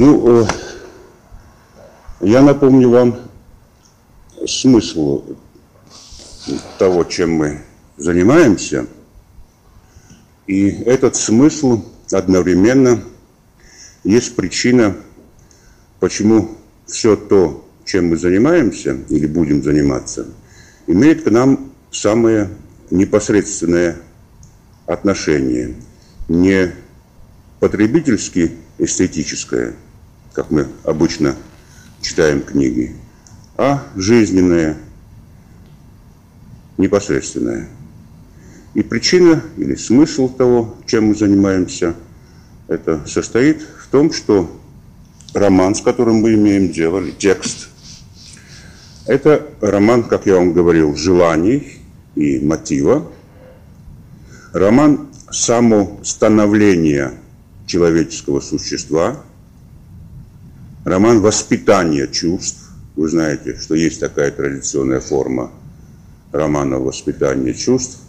Ну, э, я напомню вам смысл того, чем мы занимаемся. И этот смысл одновременно есть причина, почему все то, чем мы занимаемся или будем заниматься, имеет к нам самое непосредственное отношение. Не потребительски эстетическое, как мы обычно читаем книги, а жизненное, непосредственное. И причина или смысл того, чем мы занимаемся, это состоит в том, что роман, с которым мы имеем дело, или текст, это роман, как я вам говорил, желаний и мотива, роман самостановления человеческого существа, роман воспитания чувств. Вы знаете, что есть такая традиционная форма романа воспитания чувств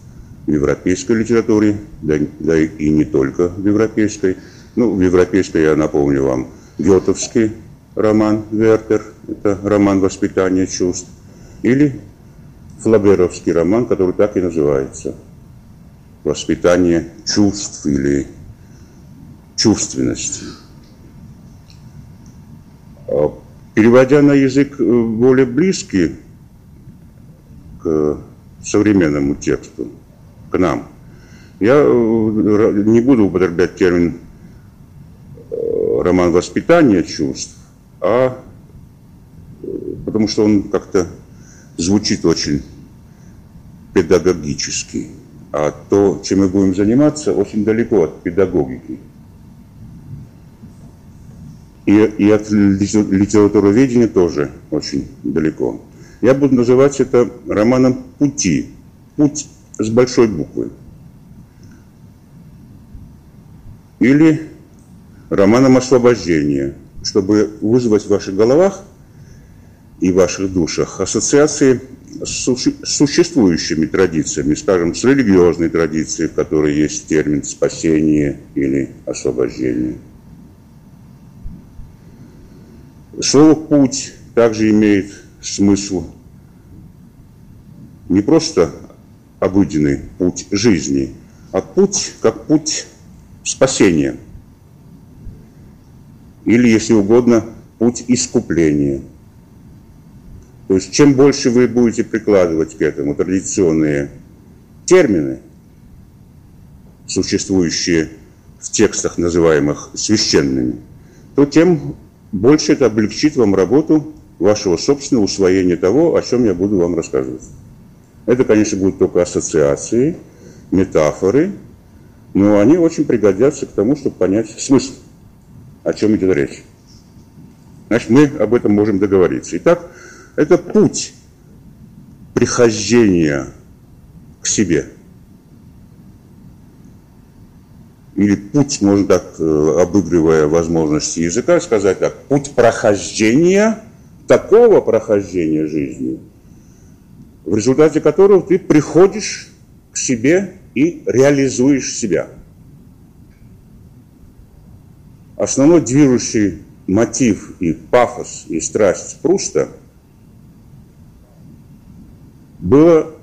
в европейской литературе, да, да и не только в европейской. Ну, в европейской, я напомню вам, Гетовский роман «Вертер», это роман воспитания чувств, или Флаберовский роман, который так и называется «Воспитание чувств» или чувственности. А, переводя на язык э, более близкий к современному тексту, к нам, я э, не буду употреблять термин э, роман воспитания чувств, а потому что он как-то звучит очень педагогически. А то, чем мы будем заниматься, очень далеко от педагогики и, и от литературоведения тоже очень далеко. Я буду называть это романом «Пути». «Путь» с большой буквы. Или романом освобождения, чтобы вызвать в ваших головах и ваших душах ассоциации с существующими традициями, скажем, с религиозной традицией, в которой есть термин «спасение» или «освобождение». Слово «путь» также имеет смысл не просто обыденный путь жизни, а путь как путь спасения. Или, если угодно, путь искупления. То есть, чем больше вы будете прикладывать к этому традиционные термины, существующие в текстах, называемых священными, то тем больше это облегчит вам работу вашего собственного усвоения того, о чем я буду вам рассказывать. Это, конечно, будут только ассоциации, метафоры, но они очень пригодятся к тому, чтобы понять смысл, о чем идет речь. Значит, мы об этом можем договориться. Итак, это путь прихождения к себе – или путь, можно так, э, обыгрывая возможности языка, сказать так, путь прохождения, такого прохождения жизни, в результате которого ты приходишь к себе и реализуешь себя. Основной движущий мотив и пафос, и страсть Пруста было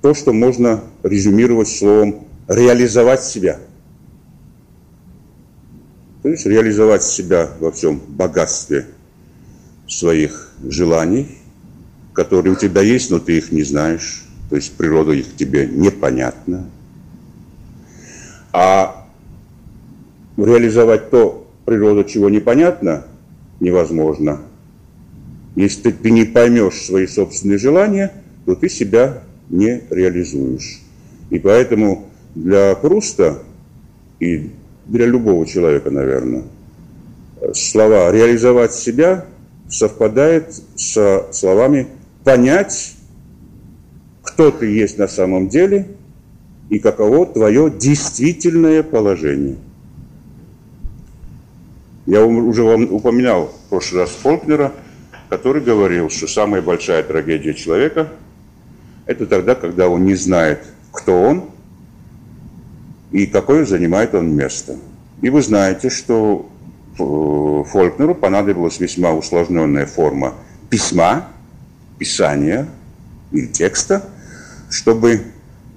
то, что можно резюмировать словом «реализовать себя». То есть реализовать себя во всем богатстве своих желаний, которые у тебя есть, но ты их не знаешь. То есть природа их тебе непонятна. А реализовать то, природа чего непонятно, невозможно. Если ты не поймешь свои собственные желания, то ты себя не реализуешь. И поэтому для Пруста и для любого человека, наверное. Слова «реализовать себя» совпадает со словами «понять, кто ты есть на самом деле и каково твое действительное положение». Я уже вам упоминал в прошлый раз Фолкнера, который говорил, что самая большая трагедия человека – это тогда, когда он не знает, кто он – и какое занимает он место. И вы знаете, что Фолкнеру понадобилась весьма усложненная форма письма, писания или текста, чтобы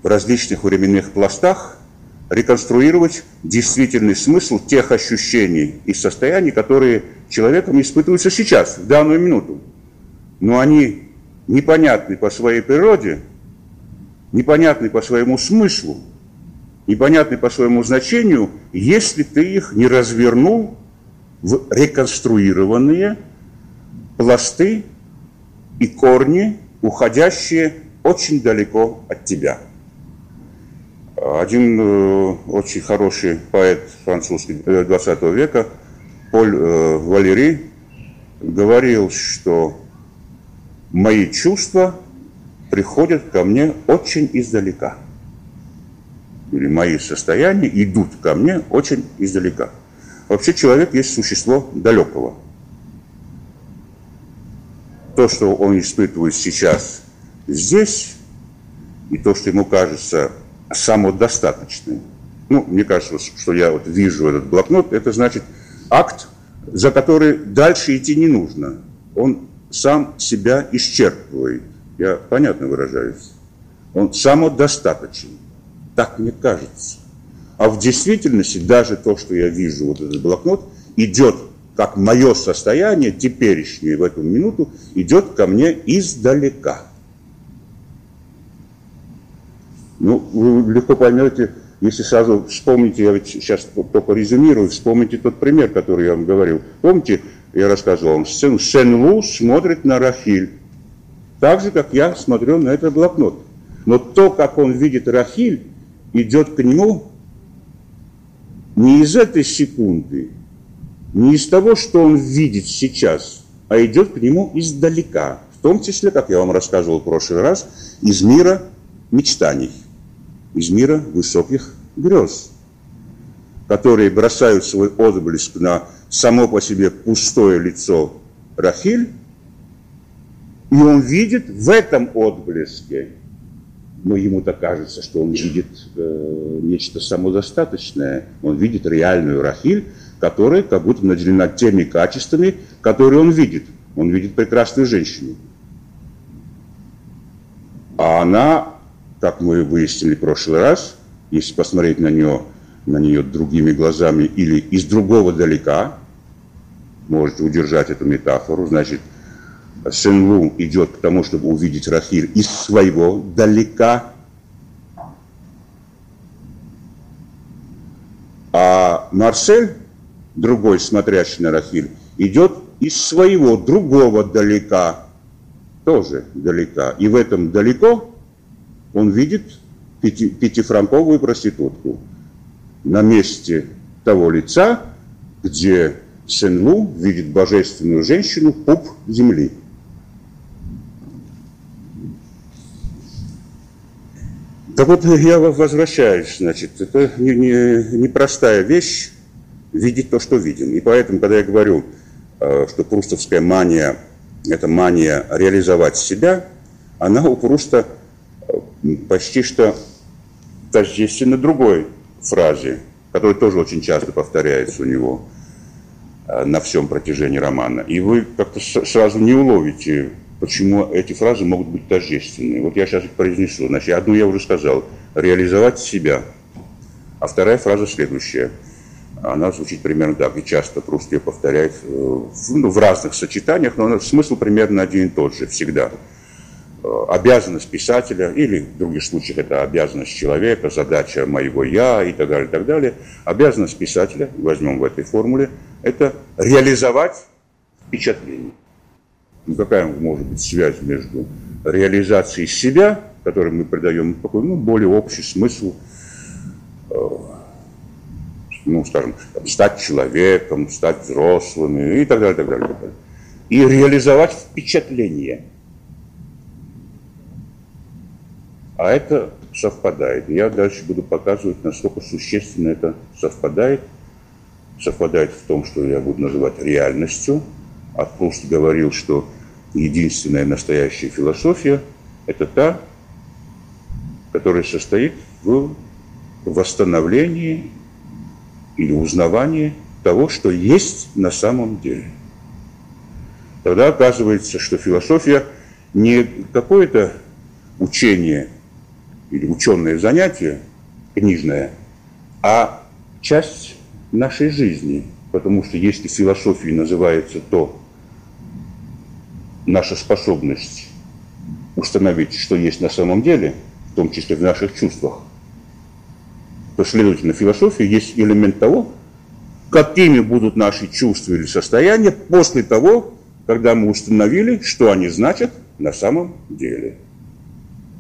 в различных временных пластах реконструировать действительный смысл тех ощущений и состояний, которые человеком испытываются сейчас, в данную минуту. Но они непонятны по своей природе, непонятны по своему смыслу, непонятны по своему значению, если ты их не развернул в реконструированные пласты и корни, уходящие очень далеко от тебя. Один э, очень хороший поэт французский 20 э, века, Поль э, Валери, говорил, что мои чувства приходят ко мне очень издалека. Или мои состояния идут ко мне очень издалека. Вообще человек есть существо далекого. То, что он испытывает сейчас здесь, и то, что ему кажется самодостаточным. Ну, мне кажется, что я вот вижу этот блокнот, это значит акт, за который дальше идти не нужно. Он сам себя исчерпывает. Я понятно выражаюсь. Он самодостаточен. Так мне кажется. А в действительности даже то, что я вижу, вот этот блокнот, идет, как мое состояние, теперешнее в эту минуту, идет ко мне издалека. Ну, вы легко поймете, если сразу вспомните, я ведь сейчас только резюмирую, вспомните тот пример, который я вам говорил. Помните, я рассказывал вам сцену, Сен-Лу смотрит на Рахиль, так же, как я смотрю на этот блокнот. Но то, как он видит Рахиль, идет к нему не из этой секунды, не из того, что он видит сейчас, а идет к нему издалека. В том числе, как я вам рассказывал в прошлый раз, из мира мечтаний из мира высоких грез, которые бросают свой отблеск на само по себе пустое лицо Рахиль, и он видит в этом отблеске, но ему-то кажется, что он видит э, нечто самодостаточное, он видит реальную Рахиль, которая как будто наделена теми качествами, которые он видит. Он видит прекрасную женщину. А она как мы выяснили в прошлый раз, если посмотреть на нее, на нее другими глазами или из другого далека, можете удержать эту метафору, значит, Сен-Лу идет к тому, чтобы увидеть Рахиль из своего далека, а Марсель, другой смотрящий на Рахиль, идет из своего другого далека, тоже далека. И в этом далеко он видит пяти, пятифранковую проститутку на месте того лица, где Сен-Лу видит божественную женщину, пуп земли. Так вот, я возвращаюсь, значит, это непростая не, не, вещь видеть то, что видим. И поэтому, когда я говорю, э, что прустовская мания – это мания реализовать себя, она у Пруста – почти что тождественно другой фразе, которая тоже очень часто повторяется у него э, на всем протяжении романа. И вы как-то сразу не уловите, почему эти фразы могут быть тождественны. Вот я сейчас их произнесу. Значит, одну я уже сказал. Реализовать себя. А вторая фраза следующая. Она звучит примерно так, и часто просто повторяет э, в, ну, в разных сочетаниях, но смысл примерно один и тот же всегда – Э, обязанность писателя, или в других случаях это обязанность человека, задача моего «я» и так далее, и так далее. Обязанность писателя, возьмем в этой формуле, это реализовать впечатление. Ну, какая может быть связь между реализацией себя, которой мы придаем такой, ну, более общий смысл, э, ну, скажем, стать человеком, стать взрослым и так далее, так далее, так далее. И реализовать впечатление – А это совпадает. Я дальше буду показывать, насколько существенно это совпадает. Совпадает в том, что я буду называть реальностью. А Пруст говорил, что единственная настоящая философия – это та, которая состоит в восстановлении или узнавании того, что есть на самом деле. Тогда оказывается, что философия не какое-то учение или ученое занятие книжное, а часть нашей жизни. Потому что если философией называется то, наша способность установить, что есть на самом деле, в том числе в наших чувствах, то, следовательно, философия есть элемент того, какими будут наши чувства или состояния после того, когда мы установили, что они значат на самом деле.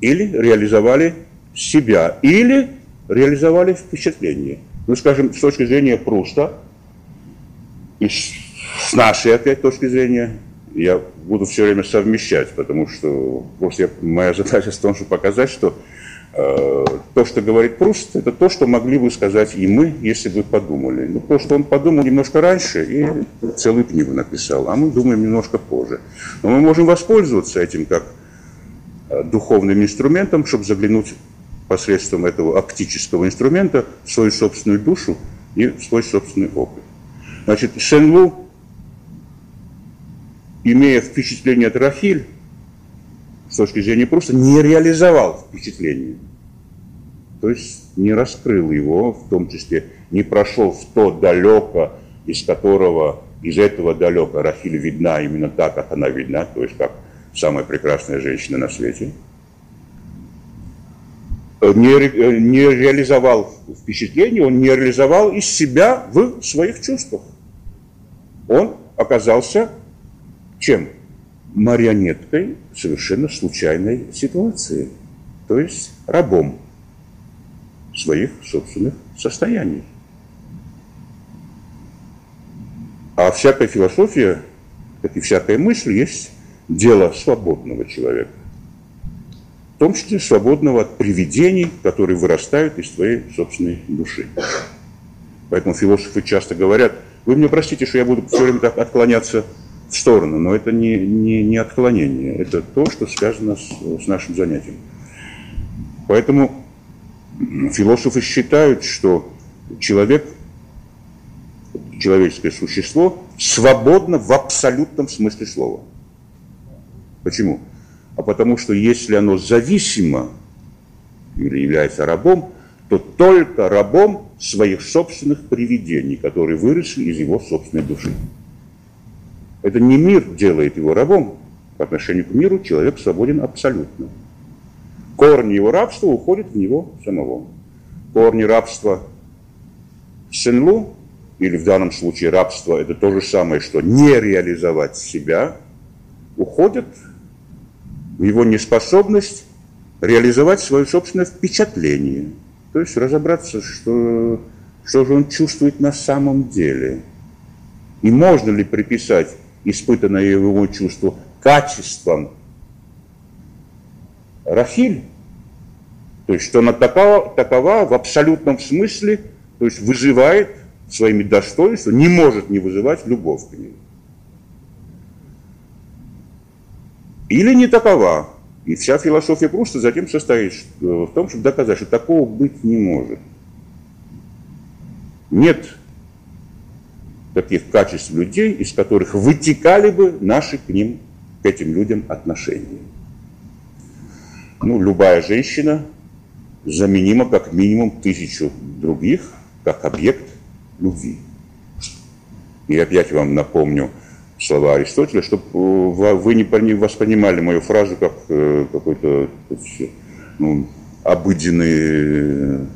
Или реализовали себя, или реализовали впечатление. Ну, скажем, с точки зрения Пруста, и с нашей опять точки зрения, я буду все время совмещать, потому что просто я, моя задача в том, чтобы показать, что э, то, что говорит Пруст, это то, что могли бы сказать и мы, если бы подумали. Ну, то, что он подумал немножко раньше и целую книгу написал, а мы думаем немножко позже. Но мы можем воспользоваться этим как э, духовным инструментом, чтобы заглянуть посредством этого оптического инструмента в свою собственную душу и в свой собственный опыт. Значит, Шенлу имея впечатление от Рахиль, с точки зрения просто не реализовал впечатление. То есть не раскрыл его, в том числе не прошел в то далеко, из которого, из этого далека Рахиль видна именно так, как она видна, то есть как самая прекрасная женщина на свете. Не, не реализовал впечатление, он не реализовал из себя в своих чувствах. Он оказался чем? Марионеткой совершенно случайной ситуации, то есть рабом своих собственных состояний. А всякая философия, как и всякая мысль, есть дело свободного человека. В том числе свободного от привидений, которые вырастают из твоей собственной души. Поэтому философы часто говорят, вы мне простите, что я буду все время так отклоняться в сторону, но это не, не, не отклонение, это то, что связано с, с нашим занятием. Поэтому философы считают, что человек, человеческое существо, свободно в абсолютном смысле слова. Почему? А потому что если оно зависимо или является рабом, то только рабом своих собственных привидений, которые выросли из его собственной души. Это не мир делает его рабом. По отношению к миру человек свободен абсолютно. Корни его рабства уходят в него самого. Корни рабства Сенлу, или в данном случае рабство, это то же самое, что не реализовать себя, уходят в его неспособность реализовать свое собственное впечатление. То есть разобраться, что, что же он чувствует на самом деле. И можно ли приписать испытанное его чувство, качеством Рахиль, то есть что она такова, такова в абсолютном смысле, то есть вызывает своими достоинствами, не может не вызывать любовь к ней. Или не такова. И вся философия просто затем состоит в том, чтобы доказать, что такого быть не может. Нет таких качеств людей, из которых вытекали бы наши к ним, к этим людям отношения. Ну, любая женщина заменима как минимум тысячу других, как объект любви. И опять вам напомню слова Аристотеля, чтобы вы не воспринимали мою фразу как э, какой-то ну, обыденный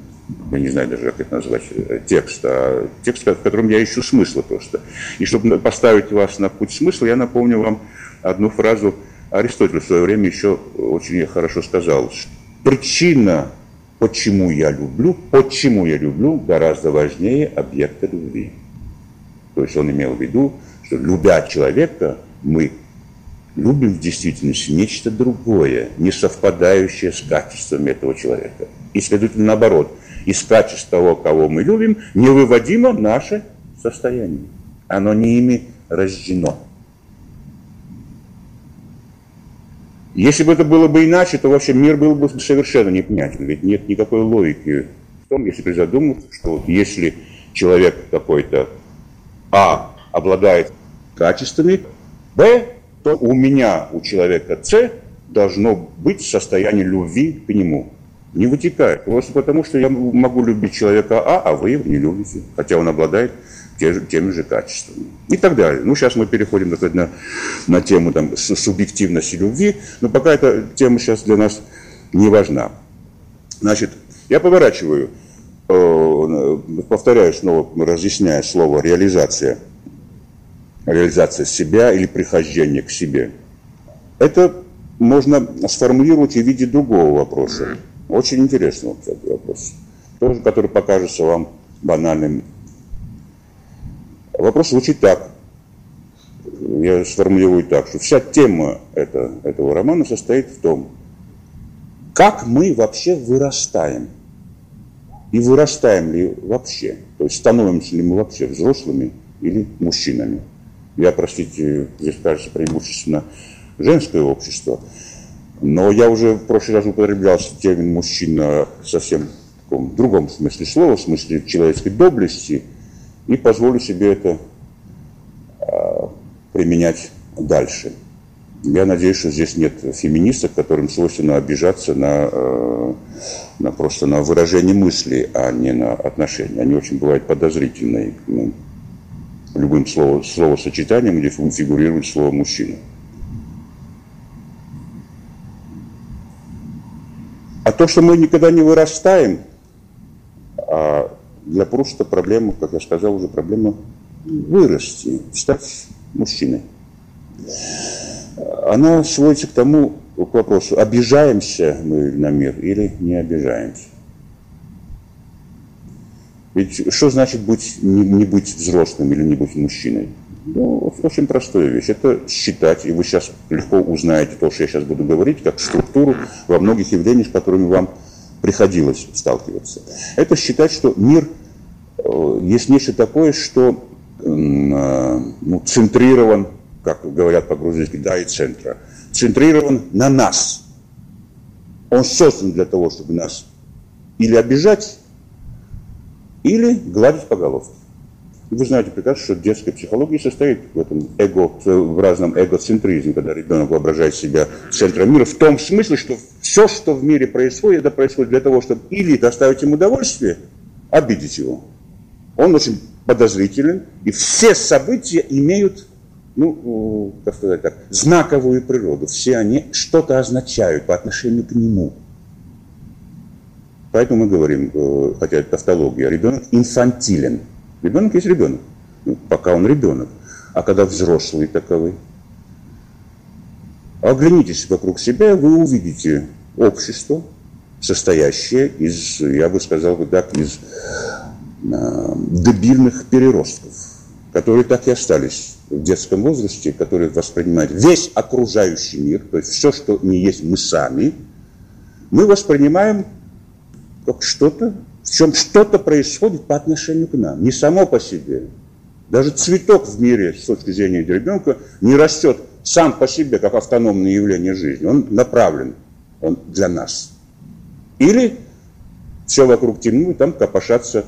я не знаю даже, как это назвать, э, текст, а текст, в котором я ищу смысла просто. И чтобы поставить вас на путь смысла, я напомню вам одну фразу Аристотеля в свое время еще очень хорошо сказал. Причина, почему я люблю, почему я люблю, гораздо важнее объекта любви. То есть он имел в виду, что любя человека, мы любим в действительности нечто другое, не совпадающее с качествами этого человека. И, следовательно, наоборот – из качеств того, кого мы любим, невыводимо наше состояние. Оно не ими рождено. Если бы это было бы иначе, то вообще мир был бы совершенно непонятен. Ведь нет никакой логики в том, если призадуматься, что вот если человек какой-то А обладает качествами, Б, то у меня, у человека С, должно быть состояние любви к нему. Не вытекает. Просто потому, что я могу любить человека А, а вы его не любите. Хотя он обладает те теми же качествами. И так далее. Ну, сейчас мы переходим так на, на тему там, субъективности любви, но пока эта тема сейчас для нас не важна. Значит, я поворачиваю, э, повторяю снова, разъясняя слово «реализация». Реализация себя или прихождение к себе. Это можно сформулировать в виде другого вопроса. Очень интересного, кстати, вопрос. Тоже, который покажется вам банальным. Вопрос звучит так. Я сформулирую так, что вся тема это, этого романа состоит в том, как мы вообще вырастаем. И вырастаем ли вообще. То есть становимся ли мы вообще взрослыми или мужчинами. Я, простите, здесь кажется преимущественно женское общество. Но я уже в прошлый раз употреблял термин мужчина совсем в таком другом смысле слова, в смысле человеческой доблести, и позволю себе это а, применять дальше. Я надеюсь, что здесь нет феминисток, которым свойственно обижаться на, э, на просто на выражение мысли, а не на отношения. Они очень бывают подозрительные ну, любым слово, словосочетанием, где фигурирует слово «мужчина». А то, что мы никогда не вырастаем, а для Пруста проблема, как я сказал, уже проблема вырасти, стать мужчиной. Она сводится к тому, к вопросу, обижаемся мы на мир или не обижаемся. Ведь что значит быть, не, не быть взрослым или не быть мужчиной? Ну, очень простая вещь. Это считать, и вы сейчас легко узнаете то, что я сейчас буду говорить, как структуру во многих явлениях, с которыми вам приходилось сталкиваться. Это считать, что мир э, есть нечто такое, что э, ну, центрирован, как говорят по-грузински, да, и центра, центрирован на нас. Он создан для того, чтобы нас или обижать, или гладить по головке. Вы знаете прекрасно, что детская психология состоит в этом эго, в разном эгоцентризме, когда ребенок воображает себя центром мира, в том смысле, что все, что в мире происходит, это происходит для того, чтобы или доставить ему удовольствие, обидеть его. Он очень подозрителен, и все события имеют, ну, как сказать так, знаковую природу. Все они что-то означают по отношению к нему. Поэтому мы говорим, э, хотя это тавтология, ребенок инфантилен – Ребенок есть ребенок, ну, пока он ребенок. А когда взрослый таковы, оглянитесь вокруг себя, вы увидите общество, состоящее из, я бы сказал бы так, из э, дебильных переростков, которые так и остались в детском возрасте, которые воспринимают весь окружающий мир, то есть все, что не есть мы сами, мы воспринимаем как что-то в чем что-то происходит по отношению к нам, не само по себе. Даже цветок в мире, с точки зрения ребенка, не растет сам по себе, как автономное явление жизни. Он направлен, он для нас. Или все вокруг темно, и там копошатся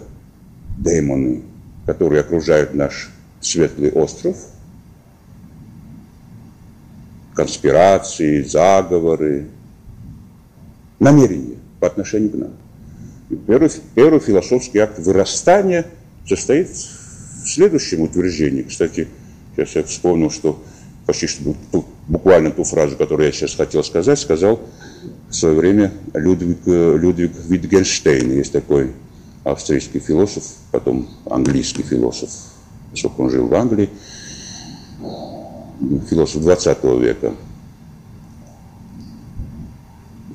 демоны, которые окружают наш светлый остров. Конспирации, заговоры, намерения по отношению к нам. Первый, первый философский акт вырастания состоит в следующем утверждении. Кстати, сейчас я вспомнил, что почти что буквально ту фразу, которую я сейчас хотел сказать, сказал в свое время Людвиг, Людвиг Витгенштейн. Есть такой австрийский философ, потом английский философ, поскольку он жил в Англии, философ 20 века.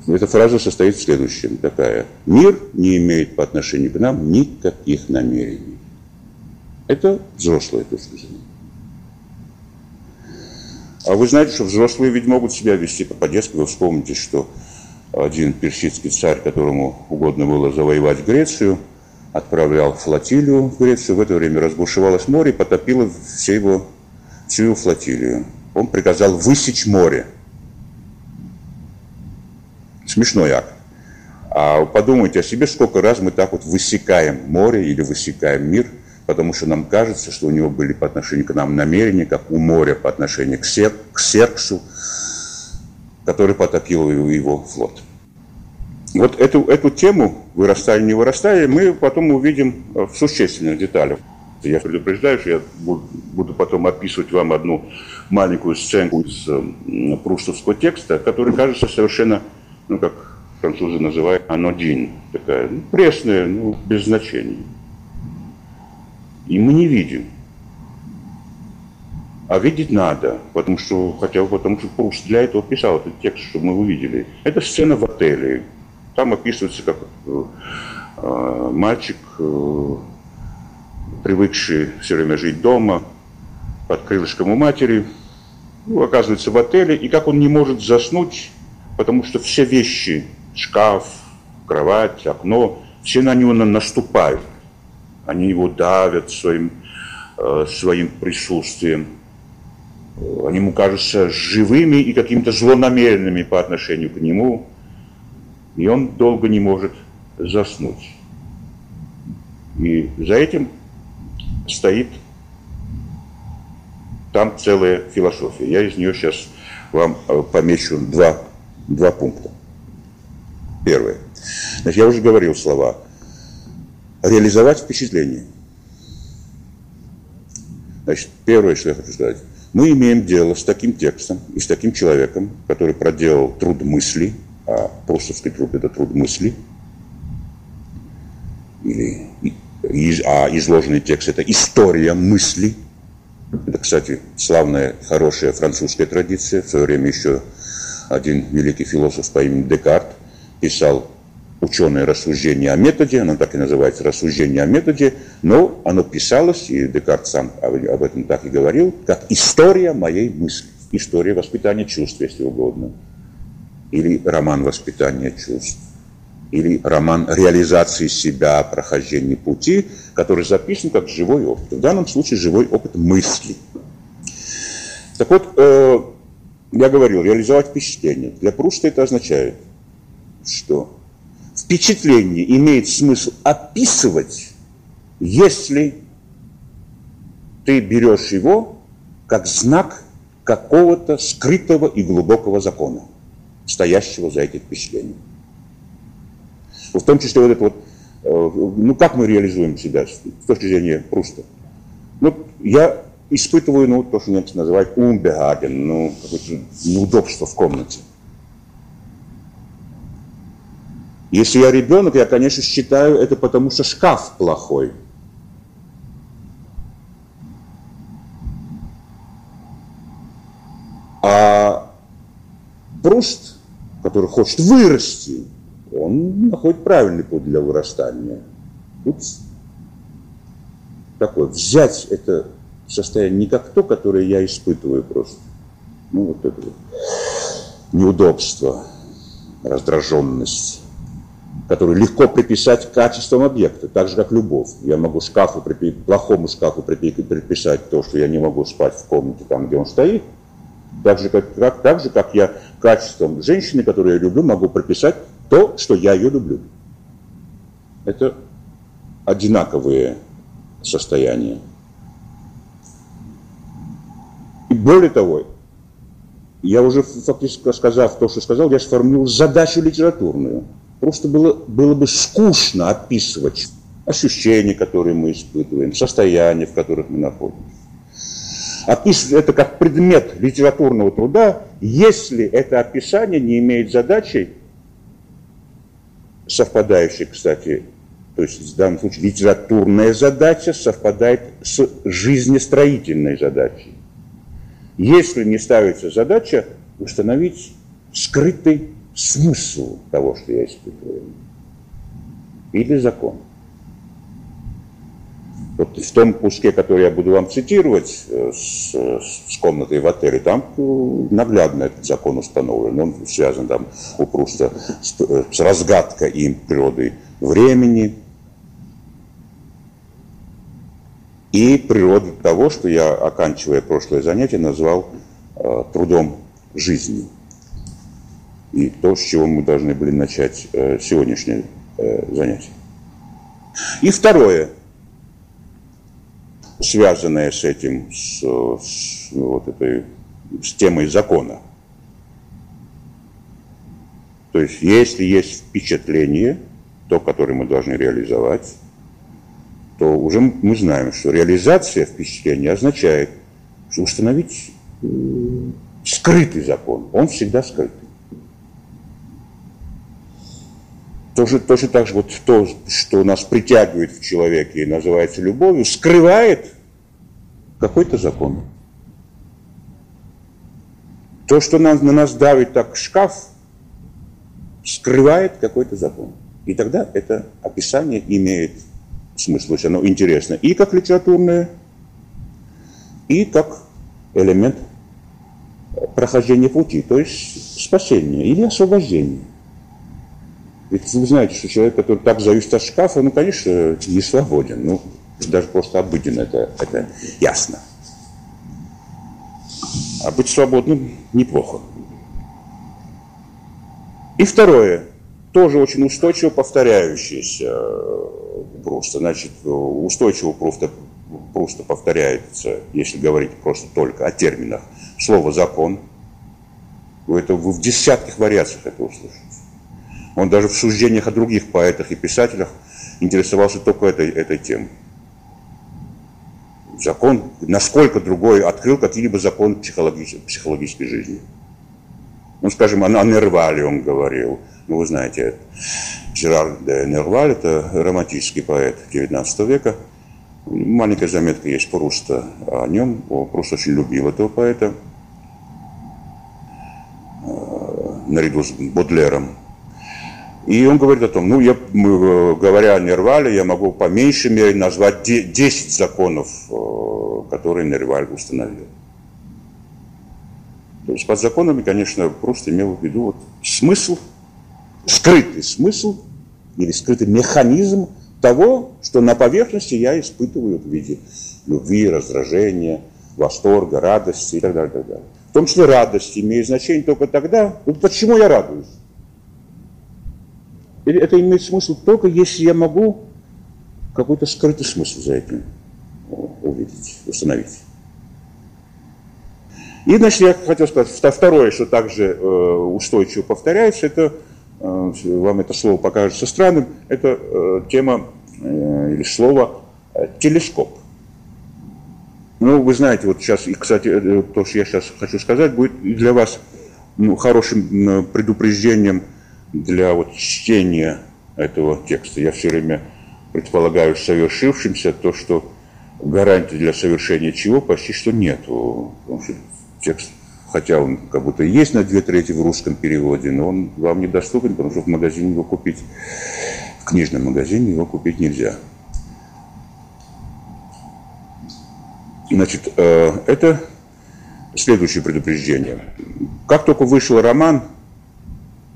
Эта фраза состоит в следующем, такая. Мир не имеет по отношению к нам никаких намерений. Это взрослая точка зрения. А вы знаете, что взрослые ведь могут себя вести по-детски. Вы вспомните, что один персидский царь, которому угодно было завоевать Грецию, отправлял флотилию в Грецию. В это время разбушевалось море и потопило все его, всю его флотилию. Он приказал высечь море – Смешной акт. А подумайте о себе, сколько раз мы так вот высекаем море или высекаем мир потому что нам кажется, что у него были по отношению к нам намерения, как у моря по отношению к, Сер, к Серксу, который потопил его флот. Вот эту, эту тему, вырастая, не вырастая, мы потом увидим в существенных деталях. Я предупреждаю, что я буду потом описывать вам одну маленькую сценку из э, прустовского текста, который кажется совершенно, ну, как французы называют, анодин, такая, ну, пресная, ну, без значения. И мы не видим. А видеть надо, потому что, хотя бы потому что Пруст для этого писал этот текст, чтобы мы увидели. Это сцена в отеле. Там описывается, как э, э, мальчик э, привыкший все время жить дома, под крылышком у матери, ну, оказывается в отеле, и как он не может заснуть, потому что все вещи, шкаф, кровать, окно, все на него наступают. Они его давят своим, э, своим присутствием. Они ему кажутся живыми и какими-то злонамеренными по отношению к нему. И он долго не может заснуть. И за этим стоит там целая философия. Я из нее сейчас вам э, помечу два, два пункта. Первое. Значит, я уже говорил слова. Реализовать впечатление. Значит, первое, что я хочу сказать. Мы имеем дело с таким текстом и с таким человеком, который проделал труд мысли, а прусовский труд – это труд мысли, или а изложенный текст – это история мысли. Это, кстати, славная, хорошая французская традиция. В свое время еще один великий философ по имени Декарт писал ученое рассуждение о методе, оно так и называется рассуждение о методе, но оно писалось, и Декарт сам об этом так и говорил, как история моей мысли, история воспитания чувств, если угодно, или роман воспитания чувств или роман реализации себя, прохождения пути, который записан как живой опыт. В данном случае живой опыт мысли. Так вот, э, я говорил, реализовать впечатление. Для Пруста это означает, что впечатление имеет смысл описывать, если ты берешь его как знак какого-то скрытого и глубокого закона, стоящего за этим впечатлением. В том числе вот это вот, э, ну как мы реализуем себя с точки зрения Пруста. Ну, я испытываю, ну, то, что немцы называют умбегаген, ну, какое-то неудобство в комнате. Если я ребенок, я, конечно, считаю это потому, что шкаф плохой. А Пруст, который хочет вырасти, он находит правильный путь для вырастания. Тут такое, взять это состояние не как то, которое я испытываю просто. Ну, вот это вот неудобство, раздраженность, которую легко приписать качествам объекта, так же, как любовь. Я могу шкафу, плохому шкафу приписать то, что я не могу спать в комнате, там, где он стоит, так же, как, как, так же, как я качеством женщины, которую я люблю, могу прописать то, что я ее люблю. Это одинаковые состояния. Более того, я уже фактически сказав то, что сказал, я сформулировал задачу литературную. Просто было, было бы скучно описывать ощущения, которые мы испытываем, состояния, в которых мы находимся описывать это как предмет литературного труда, если это описание не имеет задачей, совпадающей, кстати, то есть в данном случае литературная задача совпадает с жизнестроительной задачей. Если не ставится задача установить скрытый смысл того, что я испытываю, или закон. Вот в том куске, который я буду вам цитировать э, с, с комнатой в отеле, там э, наглядно этот закон установлен. Он связан там у Пруста с, э, с разгадкой им природы времени и природы того, что я, оканчивая прошлое занятие, назвал э, трудом жизни. И то, с чего мы должны были начать э, сегодняшнее э, занятие. И второе – связанное с этим, с, с, вот этой, с темой закона. То есть, если есть впечатление, то, которое мы должны реализовать, то уже мы знаем, что реализация впечатления означает, установить скрытый закон. Он всегда скрытый. Тоже, точно так же вот то, что нас притягивает в человеке и называется любовью, скрывает какой-то закон. То, что на, на нас давит так шкаф, скрывает какой-то закон. И тогда это описание имеет смысл, то есть оно интересно и как литературное, и как элемент прохождения пути, то есть спасения или освобождения. Ведь вы знаете, что человек, который так зависит от шкафа, ну, конечно, не свободен. Ну, даже просто обыденно это, это ясно. А быть свободным неплохо. И второе, тоже очень устойчиво повторяющееся э, просто. Значит, устойчиво просто, просто повторяется, если говорить просто только о терминах, слово «закон». Это вы в десятках вариациях это услышите. Он даже в суждениях о других поэтах и писателях интересовался только этой, этой темой. Закон, насколько другой открыл какие-либо законы психологической, психологической жизни. Ну, скажем, о, о Нервале он говорил. Ну, вы знаете, Жерар де Нерваль, это романтический поэт XIX века. Маленькая заметка есть Пруста о нем. Пруст очень любил этого поэта. Э, наряду с Бодлером. И он говорит о том, ну, я, говоря о Нервале, я могу по меньшей мере назвать 10 законов, э, которые Нерваль установил. То есть под законами, конечно, просто имел в виду вот смысл, скрытый смысл или скрытый механизм того, что на поверхности я испытываю в виде любви, раздражения, восторга, радости и так далее. Так далее. В том числе радость имеет значение только тогда, ну, почему я радуюсь. Это имеет смысл только если я могу какой-то скрытый смысл за этим увидеть, установить. И, значит, я хотел сказать, второе, что также э, устойчиво повторяется, это, вам это слово покажется странным, это э, тема или слово телескоп. Ну, вы знаете, вот сейчас, и, кстати, то, что я сейчас хочу сказать, будет для вас ну, хорошим предупреждением для вот чтения этого текста. Я все время предполагаю совершившимся то, что гарантии для совершения чего почти что нету. Потому что текст, хотя он как будто есть на две трети в русском переводе, но он вам недоступен, потому что в магазине его купить, в книжном магазине его купить нельзя. Значит, э, это следующее предупреждение. Как только вышел роман,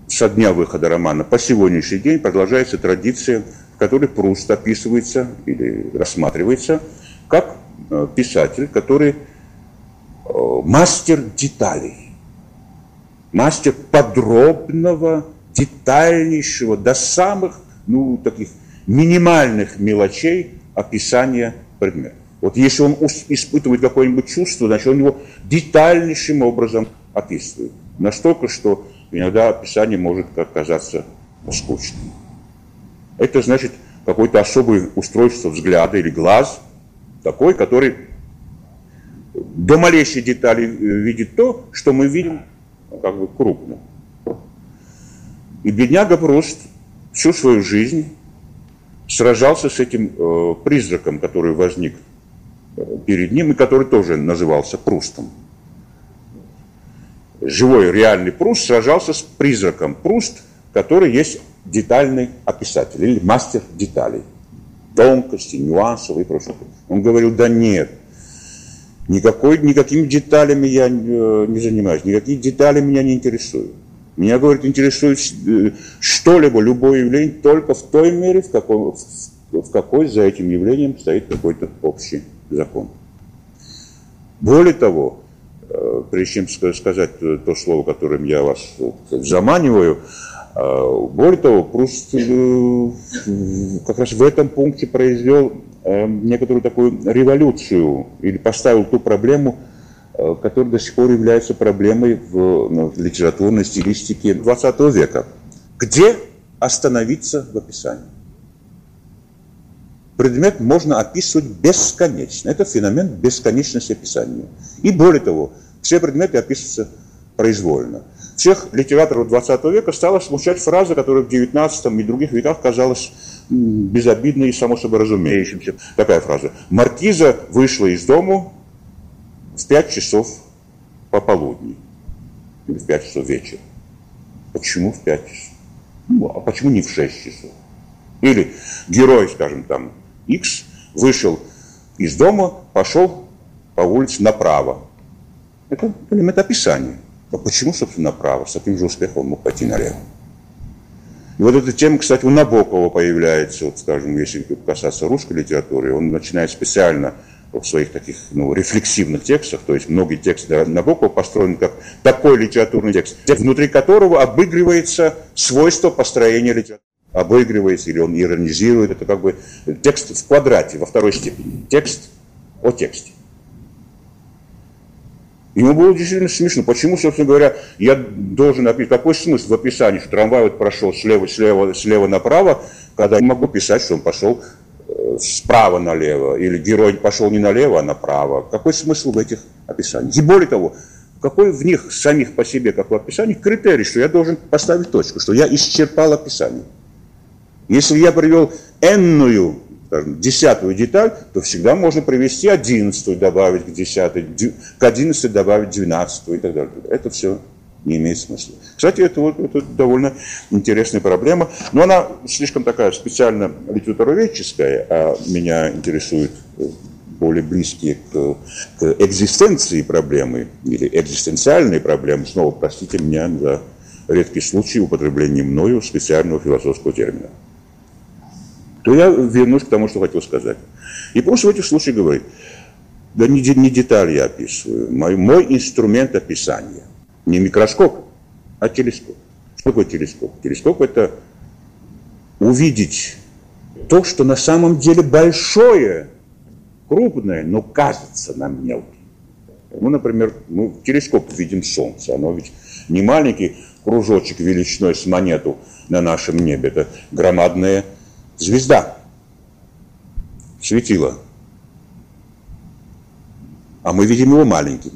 со дня выхода романа по сегодняшний день продолжается традиция, в которой Пруст описывается или рассматривается как э, писатель, который мастер деталей, мастер подробного, детальнейшего, до самых, ну, таких минимальных мелочей описания предмета. Вот если он испытывает какое-нибудь чувство, значит, он его детальнейшим образом описывает. Настолько, что иногда описание может оказаться скучным. Это значит какое-то особое устройство взгляда или глаз, такой, который до малейшей детали э, видит то, что мы видим как бы крупно. И бедняга Пруст всю свою жизнь сражался с этим э, призраком, который возник э, перед ним и который тоже назывался Прустом живой реальный Пруст сражался с призраком Пруст, который есть детальный описатель или мастер деталей, тонкости, нюансов и прочее. Он говорил, да нет, никакой, никакими деталями я э, не занимаюсь, никакие детали меня не интересуют. Меня, говорит, интересует э, что-либо, любое явление только в той мере, в какой, в какой за этим явлением стоит какой-то общий закон. Более того, Э, прежде чем сказать то слово, которым я вас заманиваю, более того, Пруст э, как раз в этом пункте произвел некоторую такую революцию или поставил ту проблему, э, которая до сих пор является проблемой в, ну, в литературной стилистике 20 века. Где остановиться в описании? Предмет можно описывать бесконечно. Это феномен бесконечности описания. И более того, все предметы описываются произвольно. Всех литераторов 20 века стала смущать фраза, которая в 19 и других веках казалась безобидной и само собой разумеющимся. Такая фраза. Маркиза вышла из дому в 5 часов пополудни. Или в 5 часов вечера. Почему в 5 часов? Ну, а почему не в 6 часов? Или герой, скажем, там, X вышел из дома, пошел по улице направо. Это элемент описания. А почему, собственно, направо? С таким же успехом мог пойти налево. И вот эта тема, кстати, у Набокова появляется, вот, скажем, если касаться русской литературы, он начинает специально в своих таких ну, рефлексивных текстах, то есть многие тексты Набокова построены как такой литературный текст, внутри которого обыгрывается свойство построения литературы обыгрывается или он иронизирует. Это как бы текст в квадрате, во второй степени. Текст о тексте. Ему было действительно смешно. Почему, собственно говоря, я должен описать, какой смысл в описании, что трамвай вот прошел слева, слева, слева направо, когда я могу писать, что он пошел э, справа налево, или герой пошел не налево, а направо. Какой смысл в этих описаниях? И более того, какой в них самих по себе, как в описании, критерий, что я должен поставить точку, что я исчерпал описание. Если я привел энную, скажем, десятую деталь, то всегда можно привести одиннадцатую, добавить к десятой, к одиннадцатой добавить двенадцатую и так далее. Это все не имеет смысла. Кстати, это, вот, это довольно интересная проблема, но она слишком такая специально литературоведческая, а меня интересует более близкие к, к экзистенции проблемы или экзистенциальной проблемы. Снова простите меня за редкий случай употребления мною специального философского термина то я вернусь к тому, что хотел сказать. И просто в этих случаях говорит, да не, не деталь я описываю, мой, мой инструмент описания. Не микроскоп, а телескоп. Что такое телескоп? Телескоп это увидеть то, что на самом деле большое, крупное, но кажется нам мелким. Ну, например, мы в телескоп видим Солнце. Оно ведь не маленький кружочек величиной с монету на нашем небе. Это громадное звезда, светило. А мы видим его маленьким.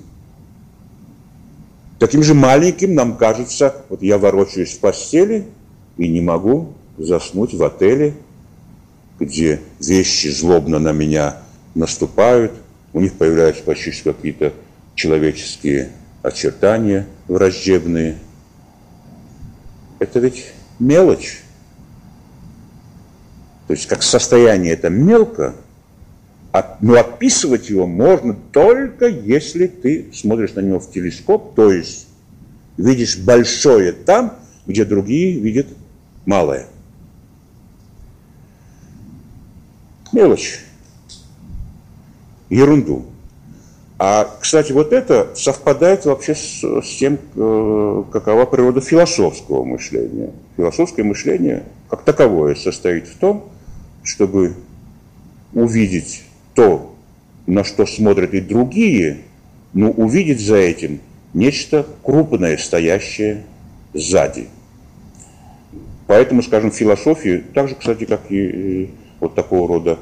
Таким же маленьким нам кажется, вот я ворочаюсь в постели и не могу заснуть в отеле, где вещи злобно на меня наступают, у них появляются почти какие-то человеческие очертания враждебные. Это ведь мелочь. То есть как состояние это мелко, а, но описывать его можно только если ты смотришь на него в телескоп, то есть видишь большое там, где другие видят малое. Мелочь. Ерунду. А, кстати, вот это совпадает вообще с, с тем, э, какова природа философского мышления. Философское мышление, как таковое, состоит в том, чтобы увидеть то, на что смотрят и другие, но увидеть за этим нечто крупное, стоящее сзади. Поэтому, скажем, философию, так же, кстати, как и вот такого рода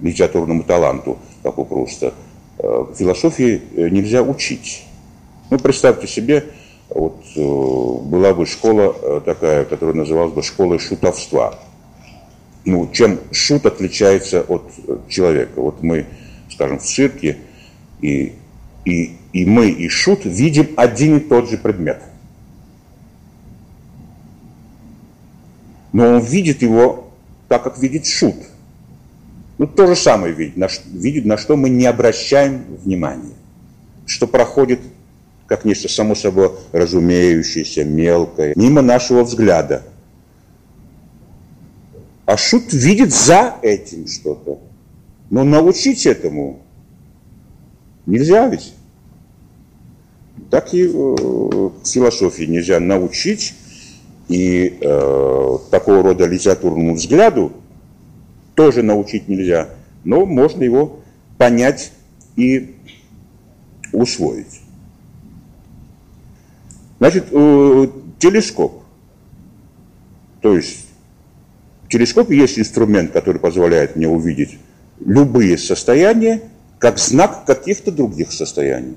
литературному таланту, как у Пруста, э, философии э, нельзя учить. Ну, представьте себе, вот э, была бы школа такая, которая называлась бы школой шутовства – ну, чем шут отличается от э, человека. Вот мы, скажем, в цирке, и, и, и мы, и шут видим один и тот же предмет. Но он видит его так, как видит шут. Ну, то же самое видит, на, видит, на что мы не обращаем внимания. Что проходит как нечто само собой разумеющееся, мелкое, мимо нашего взгляда – а шут видит за этим что-то. Но научить этому нельзя ведь. Так и э, философии нельзя научить, и э, такого рода литературному взгляду тоже научить нельзя. но можно его понять и усвоить. Значит, э, телескоп. То есть телескоп есть инструмент, который позволяет мне увидеть любые состояния как знак каких-то других состояний.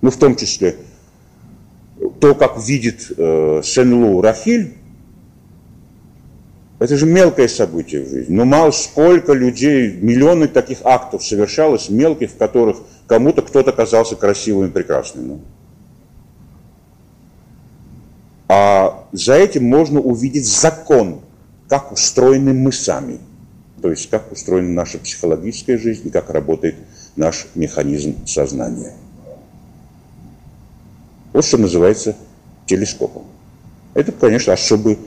Ну, в том числе то, как видит э, Сен-Лу Рафиль, это же мелкое событие в жизни. Но мало сколько людей, миллионы таких актов совершалось, мелких, в которых кому-то кто-то казался красивым и прекрасным. А за этим можно увидеть закон, как устроены мы сами. То есть как устроена наша психологическая жизнь и как работает наш механизм сознания. Вот что называется телескопом. Это, конечно, особый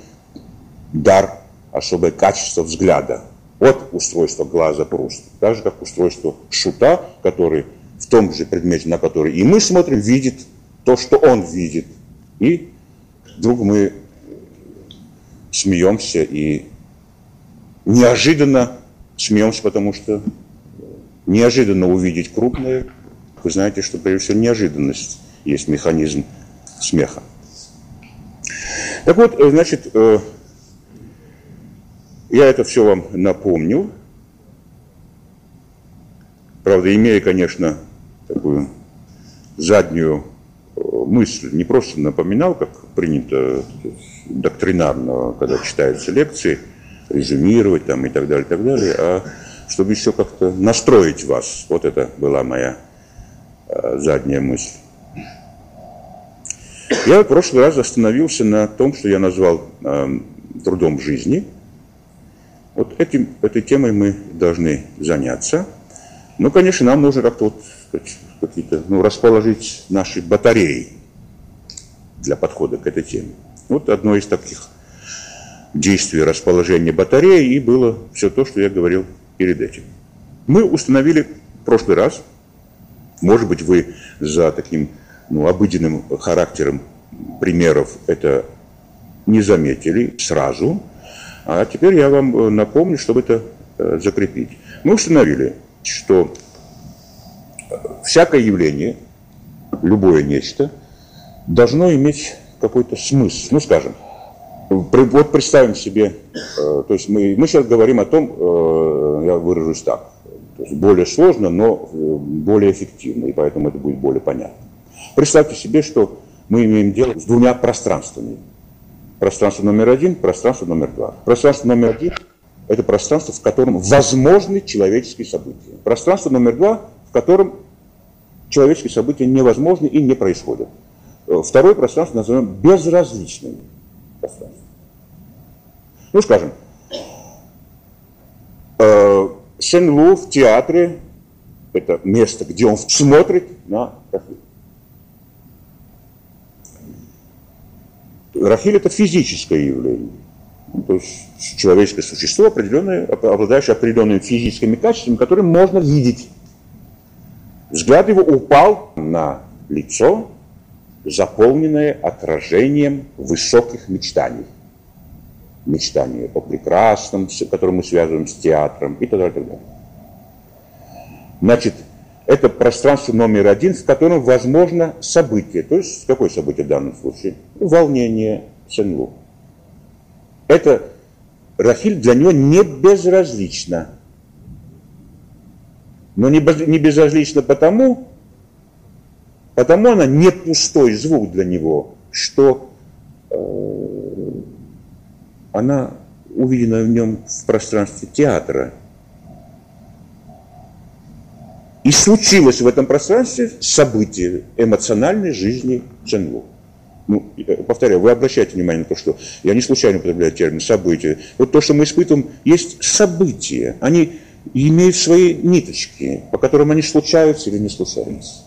дар, особое качество взгляда от устройства глаза просто. Так же, как устройство шута, который в том же предмете, на который и мы смотрим, видит то, что он видит. И вдруг мы смеемся и неожиданно смеемся, потому что неожиданно увидеть крупное, вы знаете, что прежде всего неожиданность есть механизм смеха. Так вот, э, значит, э, я это все вам напомню. Правда, имея, конечно, такую заднюю мысль, не просто напоминал, как принято доктринарно, когда читаются лекции, резюмировать там и так далее, и так далее, а чтобы еще как-то настроить вас. Вот это была моя задняя мысль. Я в прошлый раз остановился на том, что я назвал э, трудом жизни. Вот этим, этой темой мы должны заняться. Ну, конечно, нам нужно как-то вот какие-то, ну, расположить наши батареи для подхода к этой теме. Вот одно из таких действий расположения батареи и было все то, что я говорил перед этим. Мы установили в прошлый раз, может быть, вы за таким ну, обыденным характером примеров это не заметили сразу, а теперь я вам э, напомню, чтобы это э, закрепить. Мы установили, что всякое явление, любое нечто, должно иметь какой-то смысл. Ну, скажем, вот представим себе, то есть мы, мы сейчас говорим о том, я выражусь так, то есть более сложно, но более эффективно, и поэтому это будет более понятно. Представьте себе, что мы имеем дело с двумя пространствами. Пространство номер один, пространство номер два. Пространство номер один – это пространство, в котором возможны человеческие события. Пространство номер два, в котором человеческие события невозможны и не происходят. Э, второе пространство назовем безразличным пространством. Ну, скажем, э, Сен-Лу в театре – это место, где он смотрит на конфликт. Рахиль это физическое явление. То есть человеческое существо, определенное, обладающее определенными физическими качествами, которые можно видеть. Взгляд его упал на лицо, заполненное отражением высоких мечтаний. Мечтания о прекрасном, которое мы связываем с театром и так далее. Так далее. Значит, это пространство номер один, в котором возможно событие. То есть, какое событие в данном случае? Волнение Сен-Лу. Это Рахиль для него не безразлично. Но не, безразлично потому, потому она не пустой звук для него, что э, она увидена в нем в пространстве театра – И случилось в этом пространстве событие эмоциональной жизни Ченлу. Ну, повторяю, вы обращайте внимание на то, что я не случайно употребляю термин «событие». Вот то, что мы испытываем, есть события. Они имеют свои ниточки, по которым они случаются или не случаются.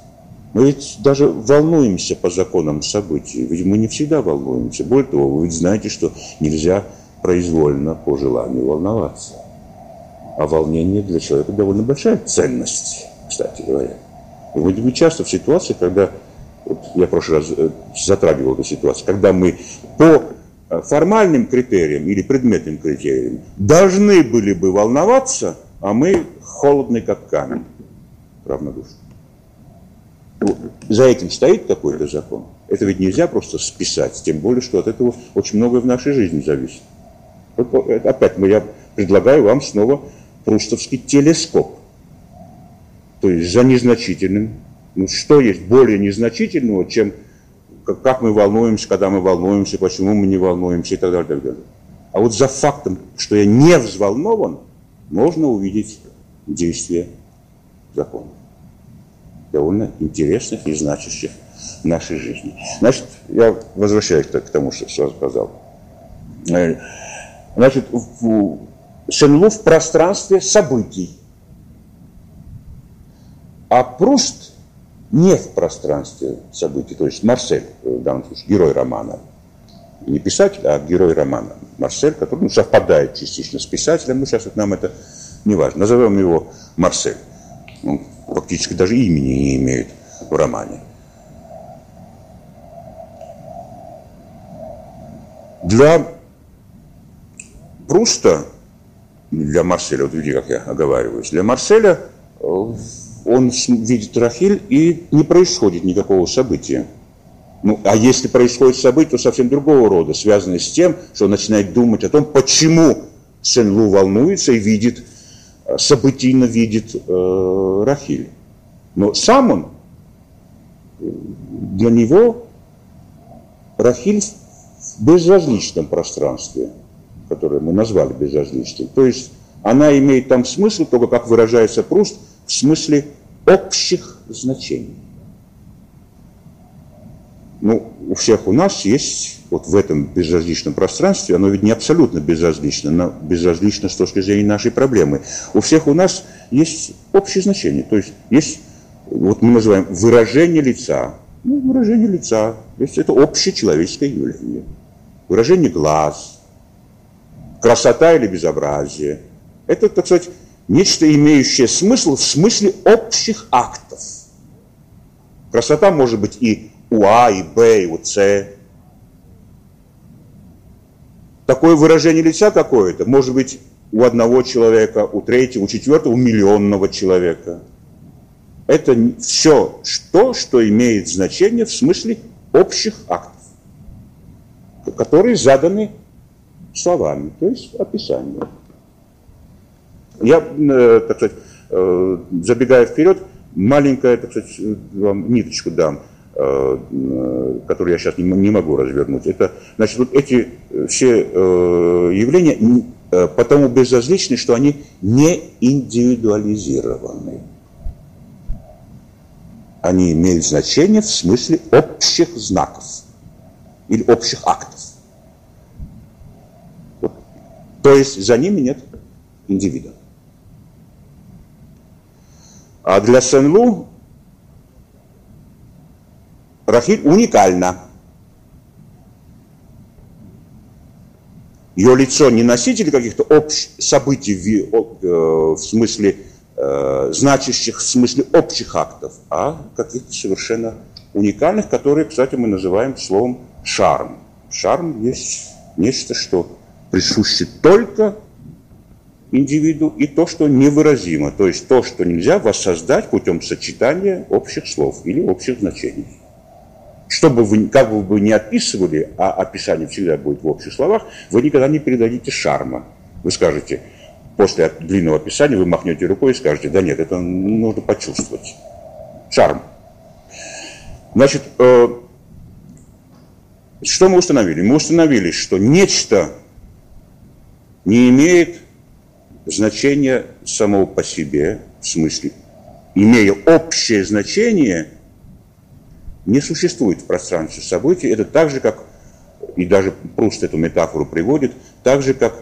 Мы ведь даже волнуемся по законам событий, ведь мы не всегда волнуемся. Более того, вы ведь знаете, что нельзя произвольно по желанию волноваться. А волнение для человека довольно большая ценность кстати говоря. И мы часто в ситуации, когда, вот я в прошлый раз э, затрагивал эту ситуацию, когда мы по э, формальным критерием или предметным критерием должны были бы волноваться, а мы холодны как камень, равнодушны. За этим стоит какой-то закон. Это ведь нельзя просто списать, тем более, что от этого очень многое в нашей жизни зависит. Вот, опять я предлагаю вам снова прустовский телескоп. То есть за незначительным. Ну, что есть более незначительного, чем как мы волнуемся, когда мы волнуемся, почему мы не волнуемся и так далее, и так далее. А вот за фактом, что я не взволнован, можно увидеть действие закона. Довольно интересных и значащих в нашей жизни. Значит, я возвращаюсь к тому, что я сказал. Э, значит, в, Шенлу в пространстве событий. А Пруст не в пространстве событий, то есть Марсель, в данном случае, герой романа. Не писатель, а герой романа. Марсель, который ну, совпадает частично с писателем, но сейчас вот нам это не важно. Назовем его Марсель. Он фактически даже имени не имеет в романе. Для Пруста для Марселя, вот видите, как я оговариваюсь, для Марселя э, он видит Рахиль и не происходит никакого события. Ну, а если происходит событие, то совсем другого рода, связанное с тем, что он начинает думать о том, почему Сен-Лу волнуется и видит, э, событийно видит э, Рахиль. Но сам он, для него Рахиль в безразличном пространстве – которое мы назвали безразличием. То есть она имеет там смысл, только как выражается Пруст, в смысле общих значений. Ну, у всех у нас есть вот в этом безразличном пространстве, оно ведь не абсолютно безразлично, но безразлично с точки зрения нашей проблемы. У всех у нас есть общее значение, то есть есть, вот мы называем выражение лица. Ну, выражение лица, то есть это общее человеческое явление. Выражение глаз, красота или безобразие. Это, так сказать, нечто имеющее смысл в смысле общих актов. Красота может быть и у А, и Б, и у С. Такое выражение лица какое-то может быть у одного человека, у третьего, у четвертого, у миллионного человека. Это все то, что имеет значение в смысле общих актов, которые заданы словами, то есть описанием. Я, э, так сказать, э, забегая вперед, маленькая, так сказать, вам ниточку дам, э, которую я сейчас не могу развернуть. Это, значит, вот эти все явления потому безразличны, что они не индивидуализированы. Они имеют значение в смысле общих знаков или общих актов. То есть за ними нет индивида. А для Сен-Лу Рахиль уникальна. Ее лицо не носитель каких-то общих событий в, э, в смысле э, значащих, в смысле общих актов, а каких-то совершенно уникальных, которые, кстати, мы называем словом шарм. Шарм есть нечто, что присуще только индивиду, и то, что невыразимо, то есть то, что нельзя воссоздать путем сочетания общих слов или общих значений. Что бы вы, как бы вы ни описывали, а описание всегда будет в общих словах, вы никогда не передадите шарма. Вы скажете, после длинного описания вы махнете рукой и скажете, да нет, это нужно почувствовать. Шарм. Значит, э, что мы установили? Мы установили, что нечто не имеет значения самого по себе, в смысле, имея общее значение, не существует в пространстве событий. Это так же, как, и даже Пруст эту метафору приводит, так же, как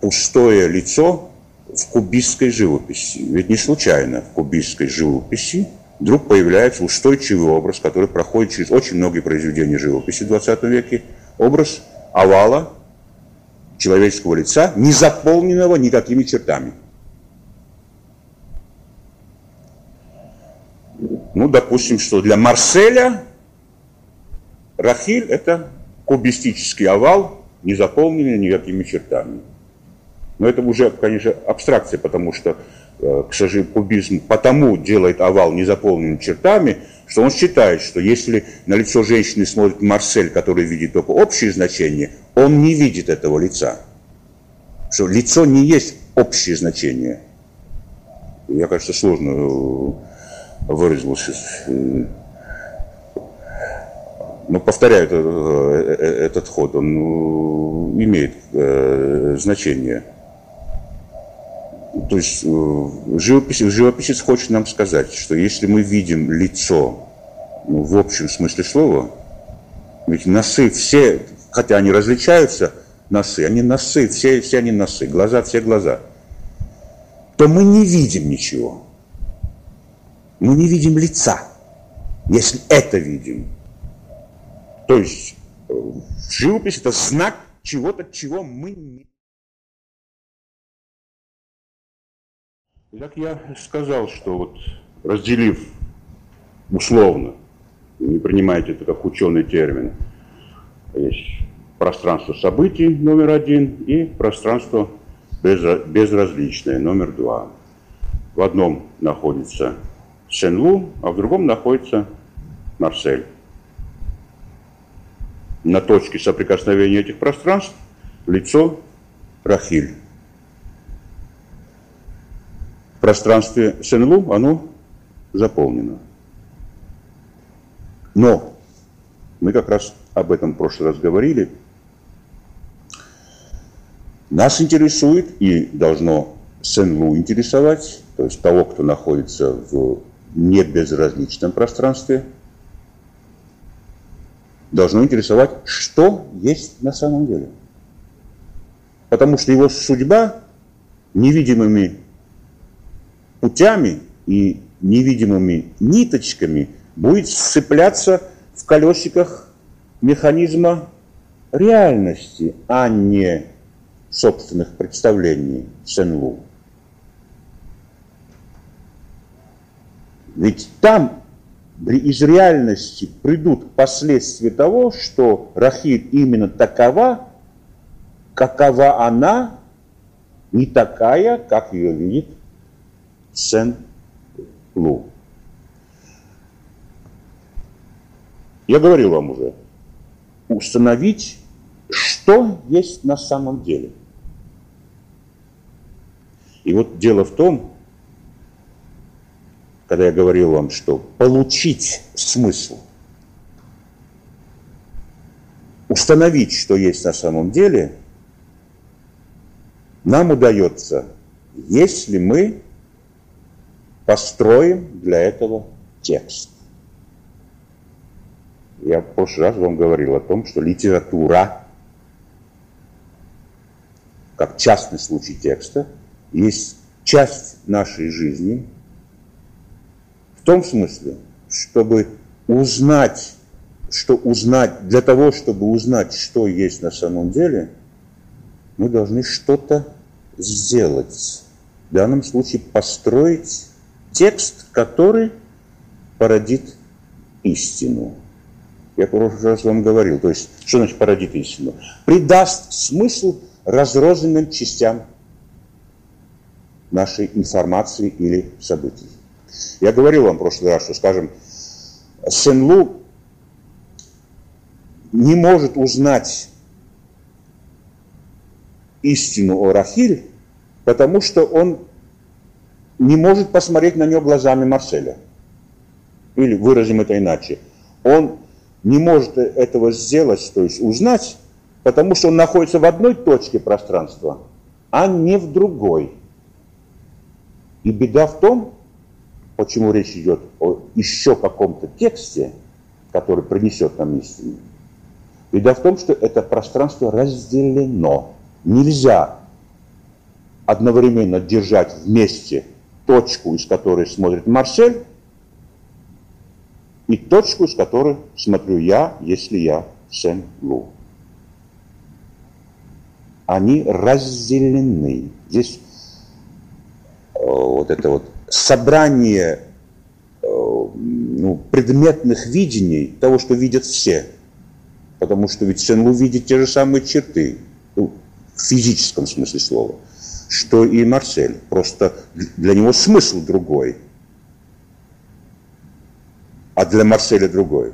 пустое лицо в кубистской живописи. Ведь не случайно в кубистской живописи вдруг появляется устойчивый образ, который проходит через очень многие произведения живописи в 20 веке, образ овала, человеческого лица, не заполненного никакими чертами. Ну, допустим, что для Марселя Рахиль – это кубистический овал, не заполнены никакими чертами. Но это уже, конечно, абстракция, потому что, э, к сожалению, кубизм потому делает овал незаполненными чертами, что он считает, что если на лицо женщины смотрит Марсель, который видит только общее значение, он не видит этого лица. Что лицо не есть общее значение. Я, кажется, сложно э, выразился. Но повторяю этот, э, этот ход, он ну, имеет э, значение. То есть э, живописец, живописец хочет нам сказать, что если мы видим лицо ну, в общем смысле слова, ведь носы все, хотя они различаются, носы, они носы, все, все они носы, глаза, все глаза, то мы не видим ничего. Мы не видим лица, если это видим. То есть э, живопись – это знак чего-то, чего мы не... Как я сказал, что вот разделив условно, не принимайте это как ученый термин, есть пространство событий номер один и пространство безразличное номер два. В одном находится Сен-Лу, а в другом находится Марсель на точке соприкосновения этих пространств лицо Рахиль. В пространстве Сен-Лу оно заполнено. Но мы как раз об этом в прошлый раз говорили. Нас интересует и должно Сен-Лу интересовать, то есть того, кто находится в небезразличном пространстве – должно интересовать, что есть на самом деле. Потому что его судьба невидимыми путями и невидимыми ниточками будет сцепляться в колесиках механизма реальности, а не собственных представлений Сен-Лу. Ведь там из реальности придут последствия того, что Рахиль именно такова, какова она, не такая, как ее видит Сен-Лу. Я говорил вам уже, установить, что есть на самом деле. И вот дело в том, когда я говорил вам, что получить смысл, установить, что есть на самом деле, нам удается, если мы построим для этого текст. Я в прошлый раз вам говорил о том, что литература, как частный случай текста, есть часть нашей жизни, том смысле, чтобы узнать, что узнать, для того, чтобы узнать, что есть на самом деле, мы должны что-то сделать. В данном случае построить текст, который породит истину. Я в прошлый раз вам говорил, то есть, что значит породит истину? Придаст смысл разрозненным частям нашей информации или событий. Я говорил вам в прошлый раз, что, скажем, Сен-Лу не может узнать истину о Рахиль, потому что он не может посмотреть на нее глазами Марселя. Или выразим это иначе. Он не может этого сделать, то есть узнать, потому что он находится в одной точке пространства, а не в другой. И беда в том, почему речь идет о еще каком-то тексте, который принесет нам истину. Беда в том, что это пространство разделено. Нельзя одновременно держать вместе точку, из которой смотрит Марсель, и точку, из которой смотрю я, если я Сен-Лу. Они разделены. Здесь э, вот это вот собрание э, ну, предметных видений, того, что видят все. Потому что ведь Сен-Лу те же самые черты, ну, в физическом смысле слова, что и Марсель. Просто для него смысл другой, а для Марселя другой.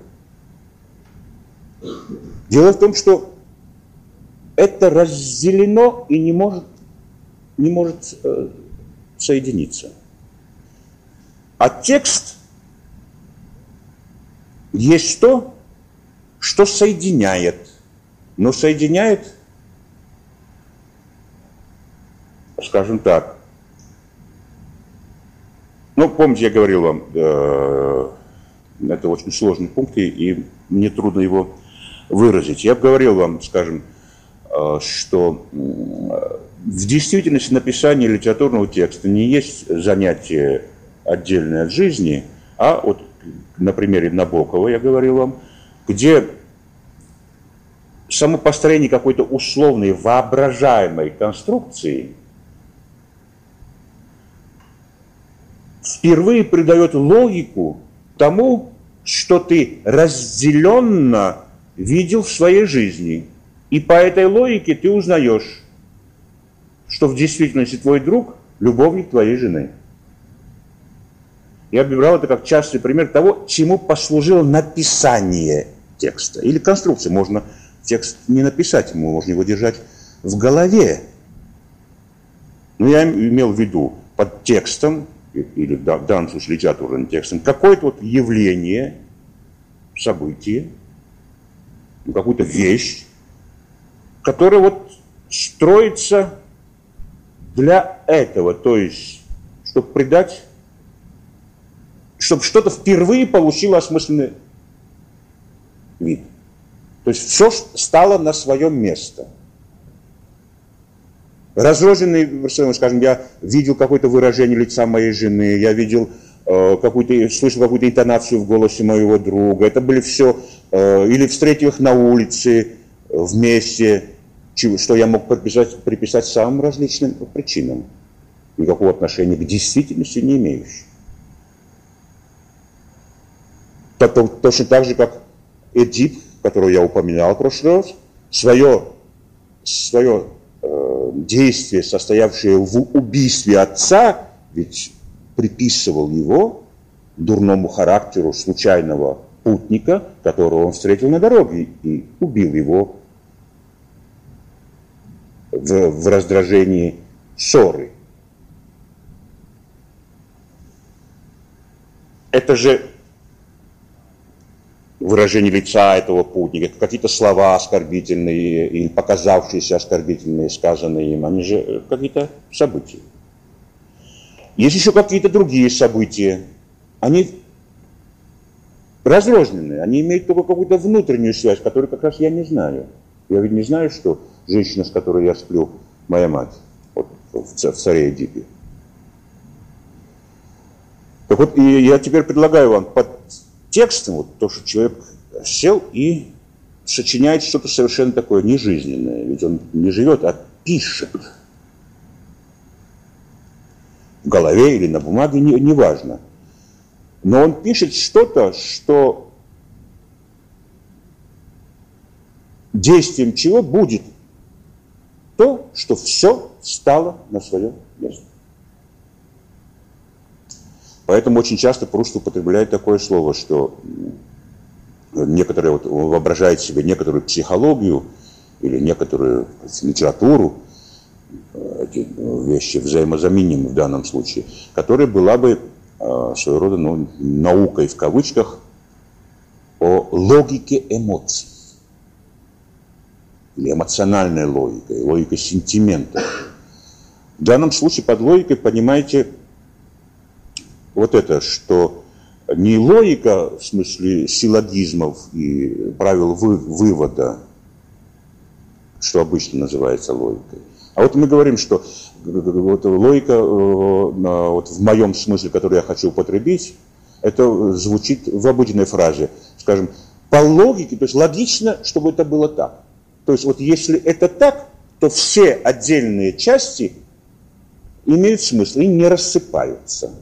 Дело в том, что это разделено и не может, не может э, соединиться. А текст есть то, что соединяет. Но соединяет, скажем так, ну, помните, я говорил вам, э, это очень сложный пункт, и, и мне трудно его выразить. Я говорил вам, скажем, э, что в действительности написание литературного текста не есть занятие отдельное от жизни, а вот на примере Набокова я говорил вам, где само построение какой-то условной воображаемой конструкции впервые придает логику тому, что ты разделенно видел в своей жизни. И по этой логике ты узнаешь, что в действительности твой друг – любовник твоей жены. Я брал это как частый пример того, чему послужило написание текста. Или конструкция. Можно текст не написать, можно его держать в голове. Но я имел в виду под текстом, или в данном случае литературным текстом, какое-то вот явление, событие, ну, какую-то вещь, которая вот строится для этого, то есть, чтобы придать чтобы что-то впервые получило осмысленный вид. То есть все стало на свое место. Разрозненный, скажем, я видел какое-то выражение лица моей жены, я видел э, какую-то, слышал какую-то интонацию в голосе моего друга. Это были все, э, или встретил их на улице э, вместе, что я мог приписать, приписать самым различным причинам, никакого отношения к действительности не имеющим. Потом, точно так же, как Эдип, которого я упоминал в прошлый раз, свое, свое э, действие, состоявшее в убийстве отца, ведь приписывал его дурному характеру случайного путника, которого он встретил на дороге и убил его в, в раздражении ссоры. Это же выражение лица этого путника, какие-то слова оскорбительные или показавшиеся оскорбительные, сказанные им, они же э, какие-то события. Есть еще какие-то другие события. Они разрозненные, они имеют только какую-то внутреннюю связь, которую как раз я не знаю. Я ведь не знаю, что женщина, с которой я сплю, моя мать, вот, в царе Эдипе. Так вот, и я теперь предлагаю вам под текстом, вот то, что человек сел и сочиняет что-то совершенно такое нежизненное. Ведь он не живет, а пишет. В голове или на бумаге, неважно. Не, Но он пишет что-то, что действием чего будет то, что все стало на свое место. Поэтому очень часто Пруст употребляет такое слово, что некоторые вот воображают себе некоторую психологию или некоторую литературу, эти вещи взаимозаменимы в данном случае, которая была бы э, своего рода ну, наукой в кавычках о логике эмоций или эмоциональной логикой, логикой сентимента. В данном случае под логикой понимаете вот это, что не логика в смысле силлогизмов и правил вы, вывода, что обычно называется логикой. А вот мы говорим, что вот логика э, вот в моем смысле, который я хочу употребить, это звучит в обыденной фразе. Скажем, по логике, то есть логично, чтобы это было так. То есть вот если это так, то все отдельные части имеют смысл и не рассыпаются.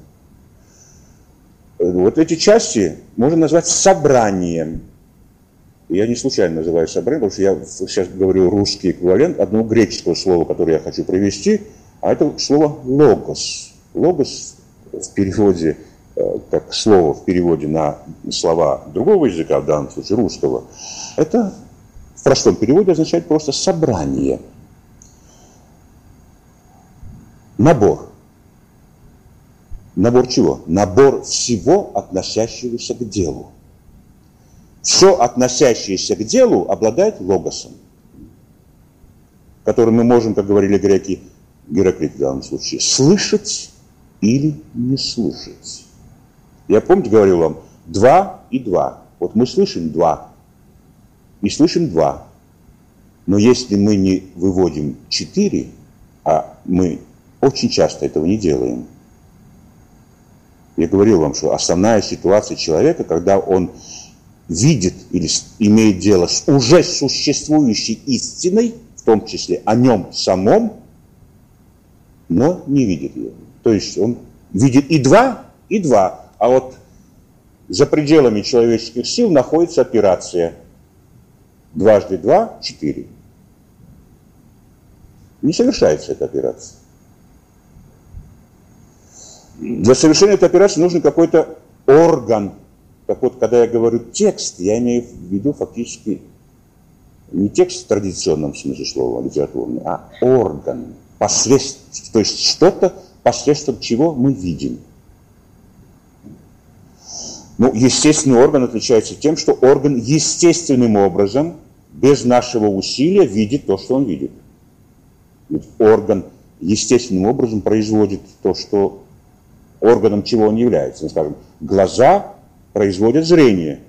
Вот эти части можно назвать собранием. Я не случайно называю собрание, потому что я сейчас говорю русский эквивалент одного греческого слова, которое я хочу привести, а это слово «логос». «Логос» в переводе, э, как слово в переводе на слова другого языка, в данном случае русского, это в простом переводе означает просто «собрание», набор. Набор чего? Набор всего, относящегося к делу все относящееся к делу обладает логосом, который мы можем, как говорили греки, Гераклит в данном случае, слышать или не слышать. Я, помните, говорил вам, два и два. Вот мы слышим два и слышим два. Но если мы не выводим четыре, а мы очень часто этого не делаем, я говорил вам, что основная ситуация человека, когда он видит или имеет дело с уже существующей истиной, в том числе о нем самом, но не видит ее. То есть он видит и два, и два, а вот за пределами человеческих сил находится операция. Дважды два – четыре. Не совершается эта операция. Для совершения этой операции нужен какой-то орган, так вот, когда я говорю текст, я имею в виду фактически не текст в традиционном смысле слова литературный, а орган, посредством, то есть что-то, посредством чего мы видим. Ну, естественный орган отличается тем, что орган естественным образом, без нашего усилия, видит то, что он видит. Ведь орган естественным образом производит то, что органом чего он является. Ну, скажем, глаза производят зрение.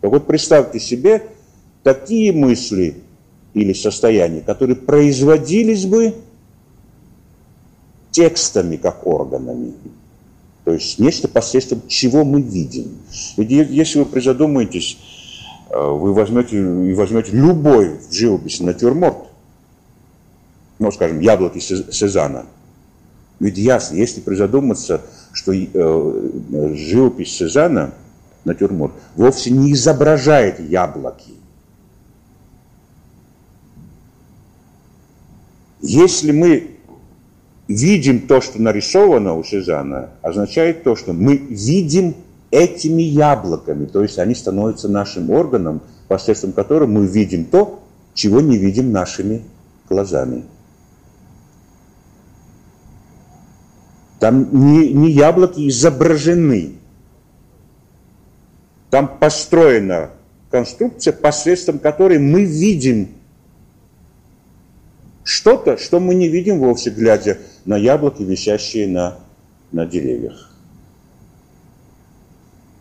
Так вот представьте себе такие мысли или состояния, которые производились бы текстами, как органами. То есть нечто посредством чего мы видим. Ведь если вы призадумаетесь, э, вы возьмете, и возьмете любой в живописи натюрморт, ну, скажем, яблоки Сезана. Ведь ясно, если призадуматься, что э, живопись Сезана, натюрморт, вовсе не изображает яблоки. Если мы видим то, что нарисовано у Сезана, означает то, что мы видим этими яблоками, то есть они становятся нашим органом, посредством которого мы видим то, чего не видим нашими глазами. Там не, не яблоки изображены. Там построена конструкция, посредством которой мы видим что-то, что мы не видим вовсе, глядя на яблоки, висящие на, на деревьях.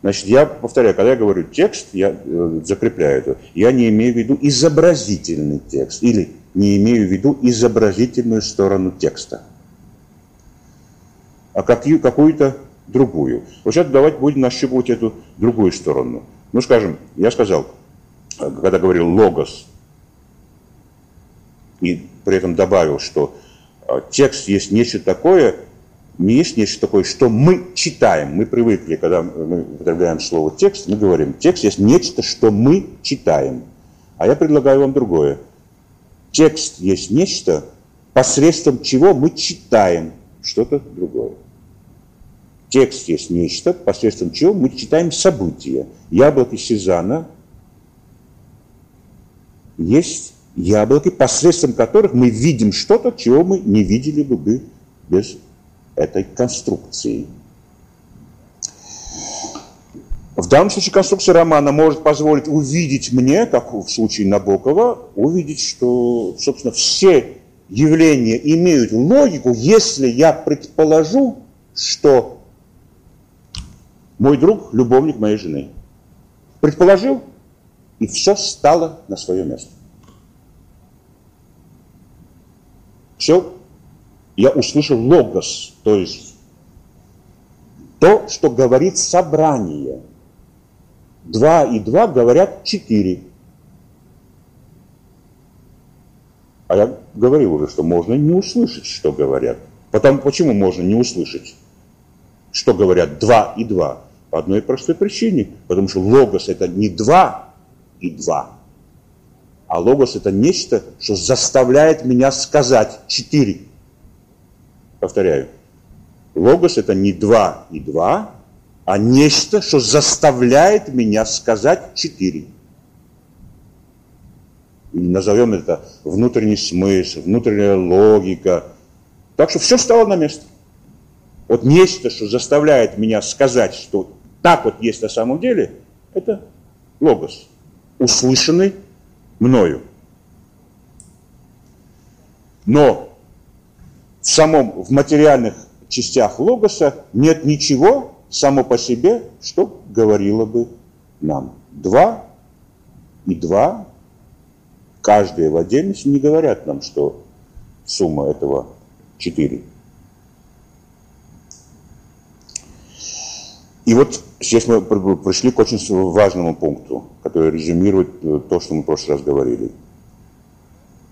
Значит, я повторяю, когда я говорю текст, я э, закрепляю это, я не имею в виду изобразительный текст или не имею в виду изобразительную сторону текста а какую-то другую. Вот сейчас давайте будем нащупывать эту другую сторону. Ну, скажем, я сказал, когда говорил логос, и при этом добавил, что а, текст есть нечто такое, не есть нечто такое, что мы читаем. Мы привыкли, когда мы употребляем слово текст, мы говорим, текст есть нечто, что мы читаем. А я предлагаю вам другое. Текст есть нечто, посредством чего мы читаем что-то другое. Текст есть нечто, посредством чего мы читаем события. Яблоки Сезана есть яблоки, посредством которых мы видим что-то, чего мы не видели бы без этой конструкции. В данном случае конструкция романа может позволить увидеть мне, как в случае Набокова, увидеть, что, собственно, все явления имеют логику, если я предположу, что мой друг – любовник моей жены. Предположил, и все стало на свое место. Все, я услышал логос, то есть то, что говорит собрание. Два и два говорят четыре. А я говорил уже, что можно не услышать, что говорят. Потому почему можно не услышать, что говорят два и два? По одной простой причине. Потому что логос это не два и два. А логос это нечто, что заставляет меня сказать четыре. Повторяю. Логос это не два и два, а нечто, что заставляет меня сказать четыре. Назовем это внутренний смысл, внутренняя логика. Так что все стало на место. Вот нечто, что заставляет меня сказать, что так вот есть на самом деле, это логос, услышанный мною. Но в самом, в материальных частях логоса нет ничего само по себе, что говорило бы нам. Два и два, каждые в отдельности не говорят нам, что сумма этого четыре. И вот здесь мы пришли к очень важному пункту, который резюмирует э, то, что мы в прошлый раз говорили.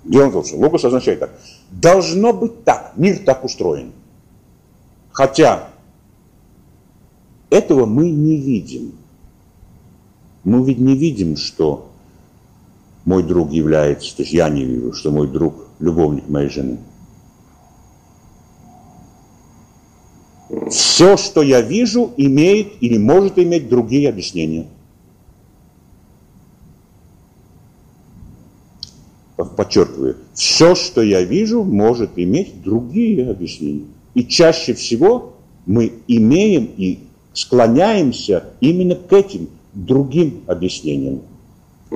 Дело в том, что логос означает так. Должно быть так, мир так устроен. Хотя этого мы не видим. Мы ведь не видим, что мой друг является, то есть я не вижу, что мой друг любовник моей жены. Все, что я вижу, имеет или может иметь другие объяснения. Подчеркиваю, все, что я вижу, может иметь другие объяснения. И чаще всего мы имеем и склоняемся именно к этим другим объяснениям.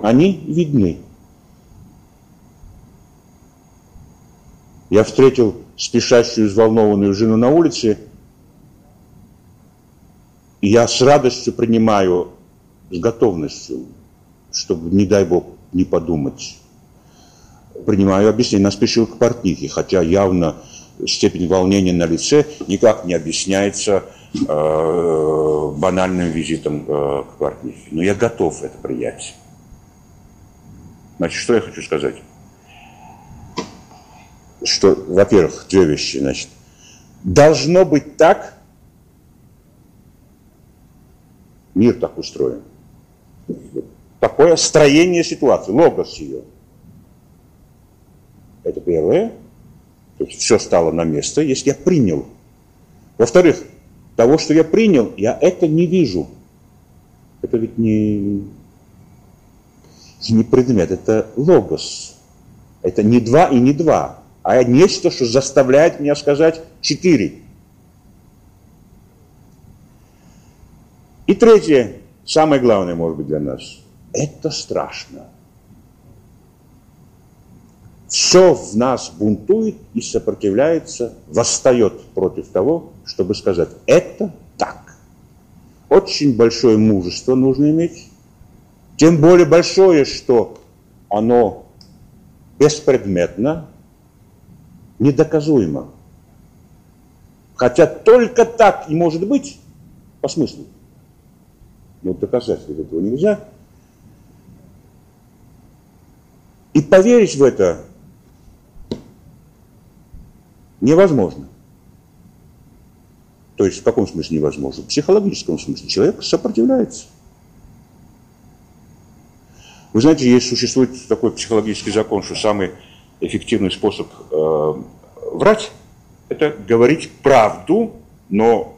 Они видны. Я встретил спешащую, взволнованную жену на улице, и я с радостью принимаю, с готовностью, чтобы, не дай Бог, не подумать. Принимаю объяснение, она спешила к портнихе, хотя явно степень волнения на лице никак не объясняется э, банальным визитом э, к портнихе. Но я готов это принять. Значит, что я хочу сказать? Что, во-первых, две вещи. Значит, должно быть так, Мир так устроен. Такое строение ситуации, логос ее. Это первое. То есть все стало на место, если я принял. Во-вторых, того, что я принял, я это не вижу. Это ведь не, не предмет, это логос. Это не два и не два, а нечто, что заставляет меня сказать четыре. И третье, самое главное, может быть, для нас, это страшно. Все в нас бунтует и сопротивляется, восстает против того, чтобы сказать, это так. Очень большое мужество нужно иметь, тем более большое, что оно беспредметно, недоказуемо. Хотя только так и может быть по смыслу но доказать этого нельзя. И поверить в это невозможно. То есть в каком смысле невозможно? В психологическом смысле. Человек сопротивляется. Вы знаете, есть, существует такой психологический закон, что самый эффективный способ э, врать – это говорить правду, но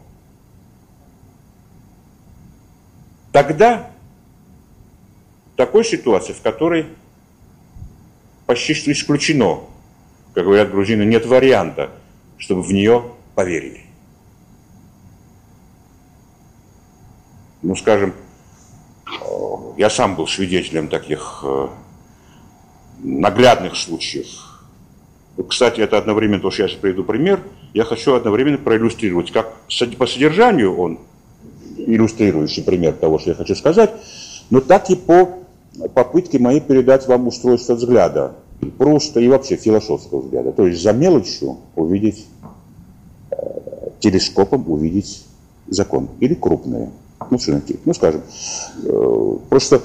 Тогда в такой ситуации, в которой почти что исключено, как говорят грузины, нет варианта, чтобы в нее поверили. Ну, скажем, я сам был свидетелем таких э, наглядных случаев. Кстати, это одновременно, то, что я сейчас приведу пример, я хочу одновременно проиллюстрировать, как по содержанию он иллюстрирующий пример того, что я хочу сказать, но так и по попытке моей передать вам устройство взгляда, просто и вообще философского взгляда. То есть за мелочью увидеть, э, телескопом увидеть закон или крупное. Ну, что ну, скажем, э, просто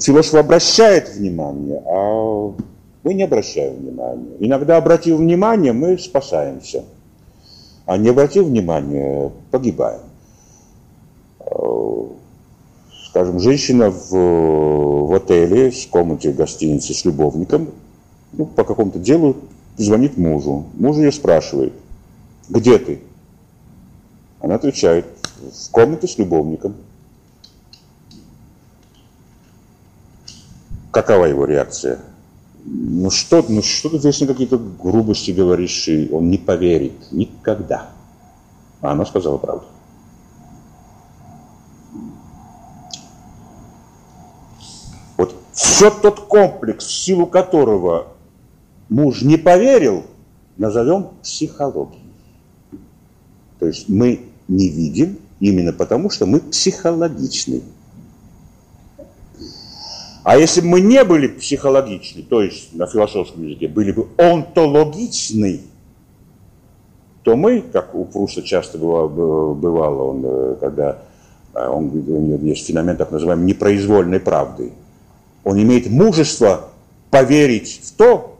философ обращает внимание, а мы не обращаем внимания. Иногда, обратив внимание, мы спасаемся, а не обратив внимания, погибаем. скажем, женщина в, в отеле, в комнате гостиницы с любовником, ну, по какому-то делу звонит мужу. Муж ее спрашивает, где ты? Она отвечает, в комнате с любовником. Какова его реакция? Ну что, ну что ты вечно какие-то грубости говоришь, и он не поверит никогда. А она сказала правду. Вот все тот комплекс, в силу которого муж не поверил, назовем психологией. То есть мы не видим именно потому, что мы психологичны. А если бы мы не были психологичны, то есть на философском языке были бы онтологичны, то мы, как у Пруста часто бывало, он, э, когда э, он, у него есть феномен так называемой непроизвольной правды, он имеет мужество поверить в то,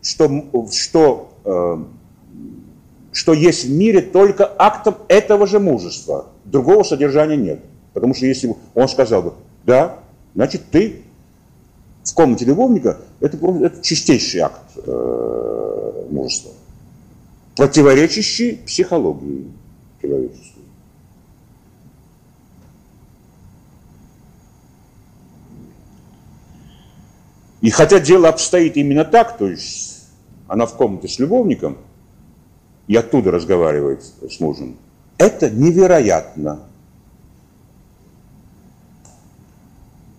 что, что, э, что есть в мире только актом этого же мужества. Другого содержания нет. Потому что если он сказал бы, да, значит ты в комнате любовника, это, это чистейший акт э, мужества, противоречащий психологии человеческой. И хотя дело обстоит именно так, то есть она в комнате с любовником и оттуда разговаривает с мужем, это невероятно.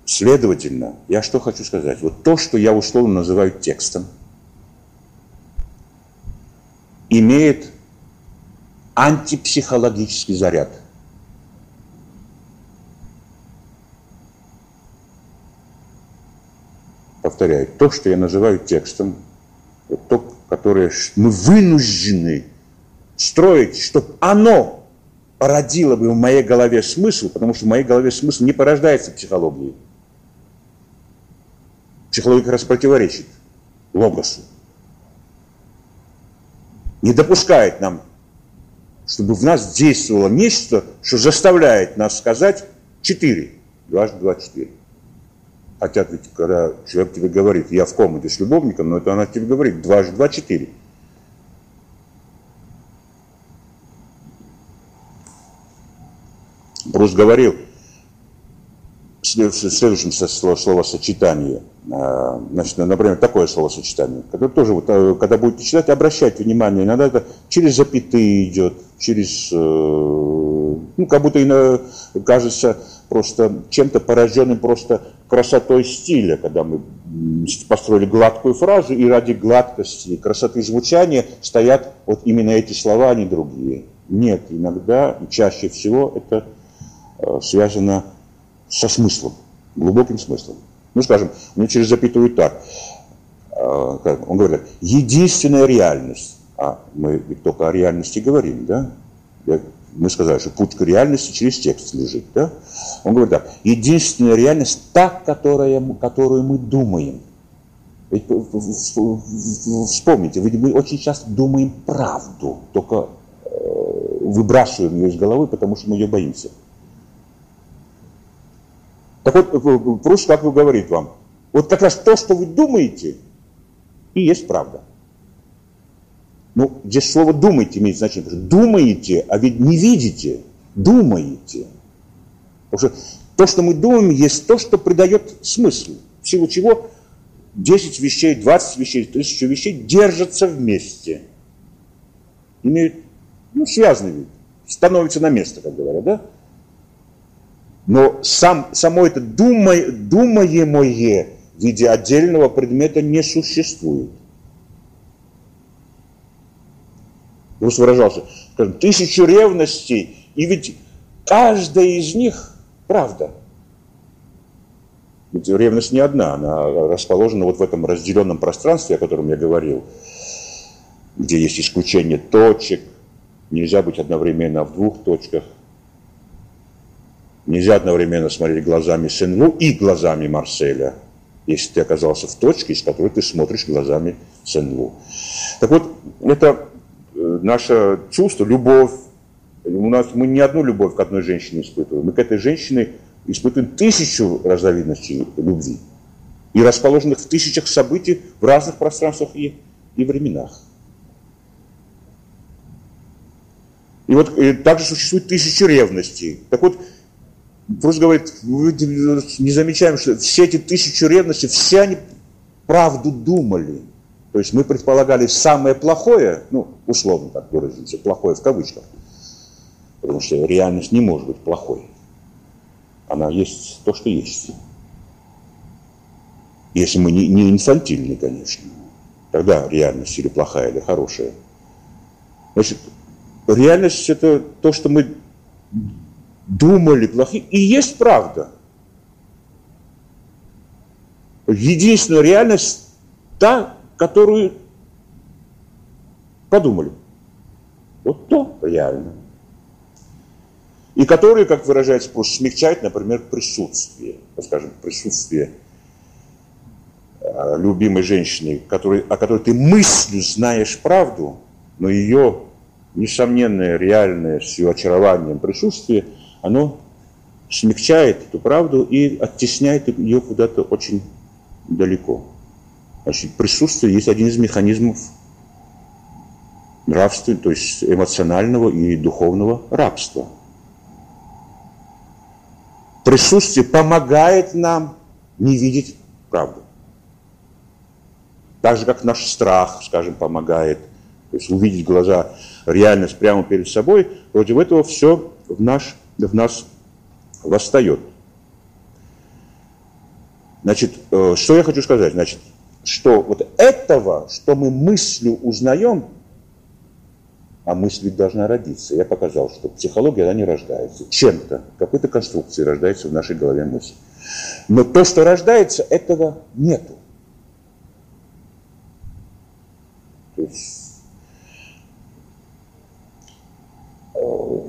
Следовательно, я что хочу сказать? Вот то, что я условно называю текстом, имеет антипсихологический заряд. Повторяю, то, что я называю текстом, то, которое мы вынуждены строить, чтобы оно породило бы в моей голове смысл, потому что в моей голове смысл не порождается психологией. Психология как раз противоречит логосу. Не допускает нам, чтобы в нас действовало нечто, что заставляет нас сказать 4. Дважды два, четыре. Хотя ведь, когда человек тебе говорит, я в комнате с любовником, но это она тебе говорит, дважды два, четыре. Брус говорил, в следующем а, значит, например, такое словосочетание, которое тоже, а, когда будете читать, обращайте внимание, иногда это через запятые идет, через, э, ну, как будто ино, кажется просто чем-то пораженным просто красотой стиля, когда мы построили гладкую фразу, и ради гладкости красоты звучания стоят вот именно эти слова, а не другие. Нет, иногда, чаще всего это э, связано со смыслом, глубоким смыслом. Ну, скажем, мне через запятую так. А, он говорит, единственная реальность, а мы ведь только о реальности говорим, да? Мы сказали, что путь к реальности через текст лежит, да? Он говорит так, единственная реальность та, которая, которую мы думаем. Ведь вспомните, мы очень часто думаем правду, только э, выбрасываем ее из головы, потому что мы ее боимся. Так вот, Прус как бы говорит вам, вот как раз то, что вы думаете, и есть правда. Ну, здесь слово «думаете» имеет значение. Что думаете, а ведь не видите. Думаете. Потому что то, что мы думаем, есть то, что придает смысл. В силу чего 10 вещей, 20 вещей, 1000 вещей держатся вместе. Имеют, ну, связанный вид. Становятся на место, как говорят, да? Но сам, само это думай, думаемое в виде отдельного предмета не существует. Рус выражался, скажем, тысячу ревностей, и ведь каждая из них правда. Ведь ревность не одна, она расположена вот в этом разделенном пространстве, о котором я говорил, где есть исключение точек, нельзя быть одновременно в двух точках, Нельзя одновременно смотреть глазами Сен-Лу и глазами Марселя, если ты оказался в точке, из которой ты смотришь глазами Сен-Лу. Так вот, это э, наше чувство, любовь. У нас мы не одну любовь к одной женщине испытываем, мы к этой женщине испытываем тысячу разновидностей любви и расположенных в тысячах событий в разных пространствах и, и временах. И вот и также существует тысячи ревностей. Так вот, просто говорит, мы не замечаем, что все эти тысячи ревностей, все они правду думали. То есть мы предполагали самое плохое, ну, условно так выразимся, плохое в кавычках, потому что реальность не может быть плохой. Она есть то, что есть. Если мы не, не инфантильны, конечно. Тогда реальность или плохая, или хорошая. Значит, реальность это то, что мы думали плохие, и есть правда. Единственная реальность та, которую подумали. Вот то реально. И которые, как выражается, просто смягчает, например, присутствие. Скажем, присутствие э, любимой женщины, который, о которой ты мыслью знаешь правду, но ее несомненное, реальное, с ее очарованием присутствие, оно смягчает эту правду и оттесняет ее куда-то очень далеко. Значит, присутствие есть один из механизмов нравственного, то есть эмоционального и духовного рабства. Присутствие помогает нам не видеть правду. Так же, как наш страх, скажем, помогает. То есть увидеть глаза, реальность прямо перед собой, против этого все в, наш, в нас восстает. Значит, э, что я хочу сказать? Значит, что вот этого, что мы мыслью узнаем, а мысль ведь должна родиться. Я показал, что психология, она не рождается. Чем-то, какой-то конструкцией рождается в нашей голове мысль. Но то, что рождается, этого нету. То есть, э,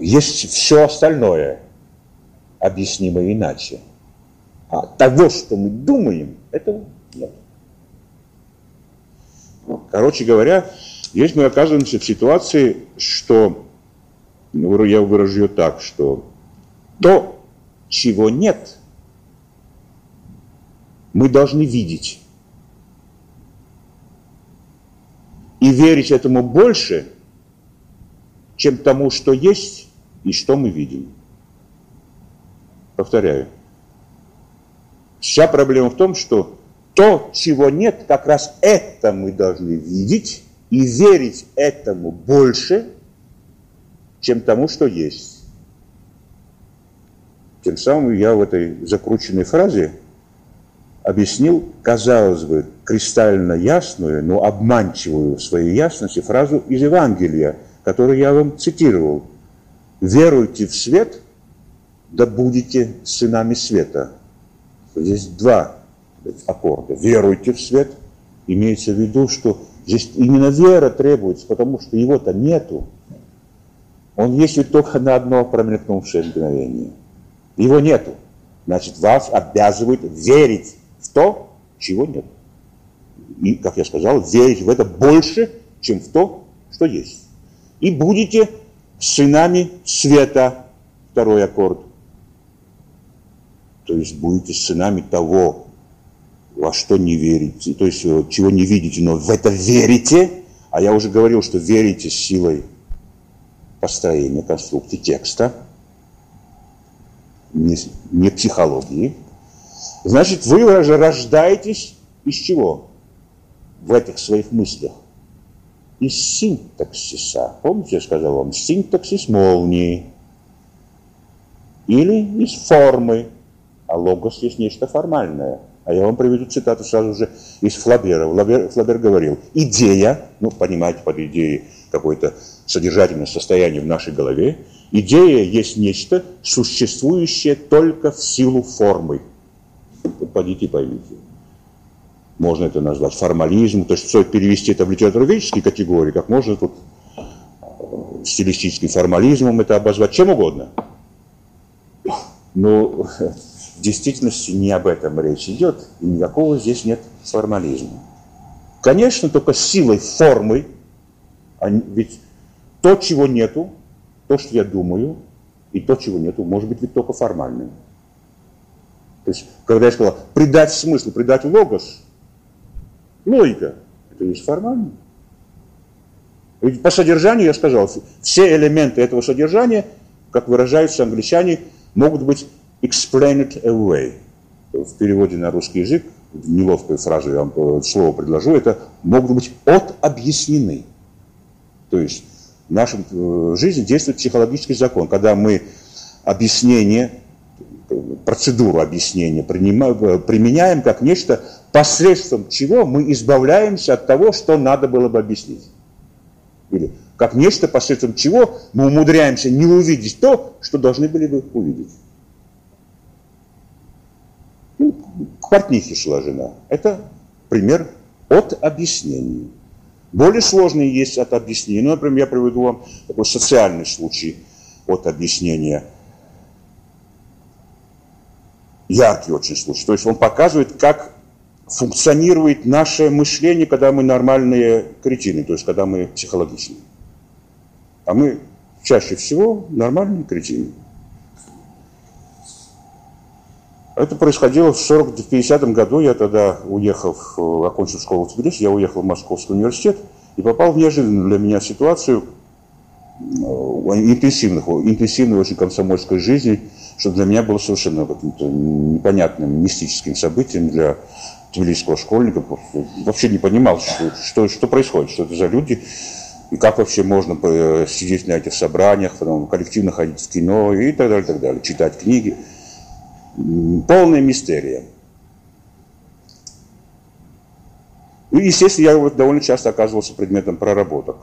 есть все остальное, объяснимо иначе. А того, что мы думаем, этого нет. Короче говоря, здесь мы оказываемся в ситуации, что, ну, я выражу ее так, что то, чего нет, мы должны видеть. И верить этому больше, чем тому, что есть и что мы видим. Повторяю. Вся проблема в том, что то, чего нет, как раз это мы должны видеть и верить этому больше, чем тому, что есть. Тем самым я в этой закрученной фразе объяснил, казалось бы, кристально ясную, но обманчивую в своей ясности фразу из Евангелия, которую я вам цитировал. «Веруйте в свет, да будете сынами света». Здесь два аккорда. Веруйте в свет. Имеется в виду, что здесь именно вера требуется, потому что его-то нету. Он есть только на одно промелькнувшее мгновение. Его нету. Значит, вас обязывает верить в то, чего нет. И, как я сказал, верить в это больше, чем в то, что есть. И будете сынами света, второй аккорд. То есть будете сынами того, во что не верите, то есть э, чего не видите, но в это верите, а я уже говорил, что верите силой построения конструкции текста, не, не психологии, значит, вы рождаетесь из чего? В этих своих мыслях. Из синтаксиса. Помните, я сказал вам, синтаксис молнии. Или из формы. А логос есть нечто формальное – а я вам приведу цитату сразу же из Флабера. Флабер, Флабер говорил, идея, ну, понимаете, под идеей какое-то содержательное состояние в нашей голове, идея есть нечто, существующее только в силу формы. Вот пойдите поймите. Можно это назвать формализм, то есть стоит перевести это в литературоведческие категории, как можно тут э, стилистическим формализмом это обозвать, чем угодно. Ну, в действительности не об этом речь идет, и никакого здесь нет формализма. Конечно, только силой формы, а ведь то, чего нету, то, что я думаю, и то, чего нету, может быть ведь только формальным. То есть, когда я сказал придать смысл, придать логос, логика, это есть формально. Ведь по содержанию я сказал, все элементы этого содержания, как выражаются англичане, могут быть explained away. В переводе на русский язык, неловкую фразу я вам э, слово предложу, это могут быть отобъяснены. То есть в нашей э, жизни действует психологический закон, когда мы объяснение, процедуру объяснения принимаем, применяем как нечто, посредством чего мы избавляемся от того, что надо было бы объяснить. Или как нечто, посредством чего мы умудряемся не увидеть то, что должны были бы увидеть. Ну, к портнихе шла жена. Это пример от объяснений. Более сложные есть от объяснений. Ну, например, я приведу вам такой социальный случай от объяснения. Яркий очень случай. То есть он показывает, как функционирует наше мышление, когда мы нормальные кретины, то есть когда мы психологичны. А мы чаще всего нормальные кретины. Это происходило в 40-50 году. Я тогда уехал, окончил школу в Тбилиси, я уехал в Московский университет и попал в неожиданную для меня ситуацию э, интенсивных, интенсивной очень комсомольской жизни, что для меня было совершенно непонятным мистическим событием для тбилисского школьника. Вообще не понимал, что, что, что происходит, что это за люди, и как вообще можно э, сидеть на этих собраниях, потом коллективно ходить в кино и так далее, так далее, читать книги полная мистерия. Ну, естественно, я вот довольно часто оказывался предметом проработок.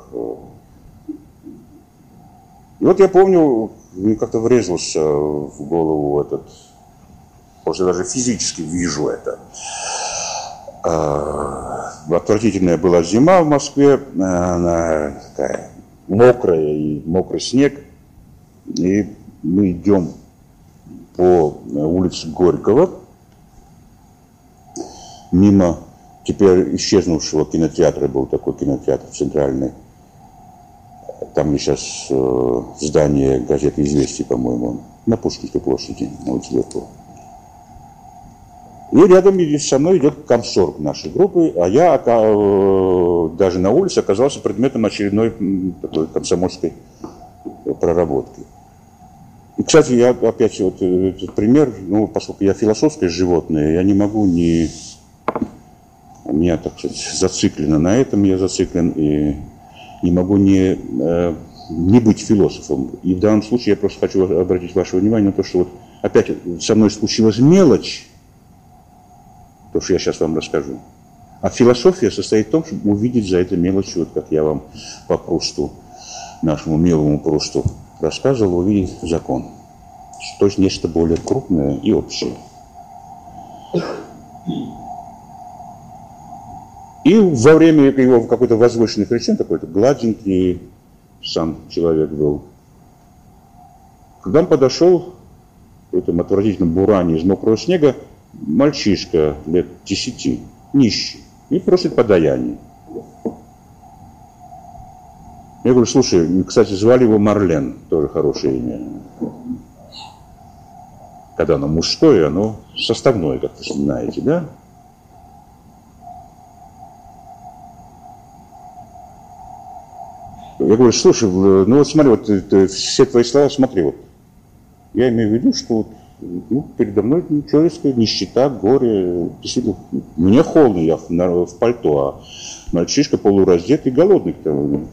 И вот я помню, мне как-то врезался в голову этот, после даже физически вижу это. А, отвратительная была зима в Москве, она такая мокрая и мокрый снег. И мы идем по улице Горького, мимо теперь исчезнувшего кинотеатра, был такой кинотеатр центральный, там сейчас э, здание газеты «Известия», по-моему, на Пушкинской площади, на улице Горького. И рядом со мной идет комсорг нашей группы, а я э, даже на улице оказался предметом очередной такой комсомольской проработки. И, кстати, я опять вот э, этот пример, ну, поскольку я философское животное, я не могу не... У меня, так сказать, зациклено на этом, я зациклен, и не могу не, э, не быть философом. И в данном случае я просто хочу обратить ваше внимание на то, что вот опять со мной случилась мелочь, то, что я сейчас вам расскажу. А философия состоит в том, чтобы увидеть за этой мелочью, вот как я вам по Прусту, нашему милому Прусту, рассказывал, увидеть закон. То есть нечто более крупное и общее. И во время его какой-то возвышенный христиан, какой-то гладенький сам человек был, когда он подошел в этом отвратительном буране из мокрого снега, мальчишка лет десяти, нищий, и просит подаяние. Я говорю, слушай, кстати, звали его Марлен, тоже хорошее имя. Когда оно мужское, оно составное, как вы знаете, да? Я говорю, слушай, ну вот смотри, вот все твои слова, смотри, вот. Я имею в виду, что вот, ну, передо мной человеческая нищета, горе. Действительно, мне холодно, я в, в пальто, а мальчишка полураздетый, голодный тому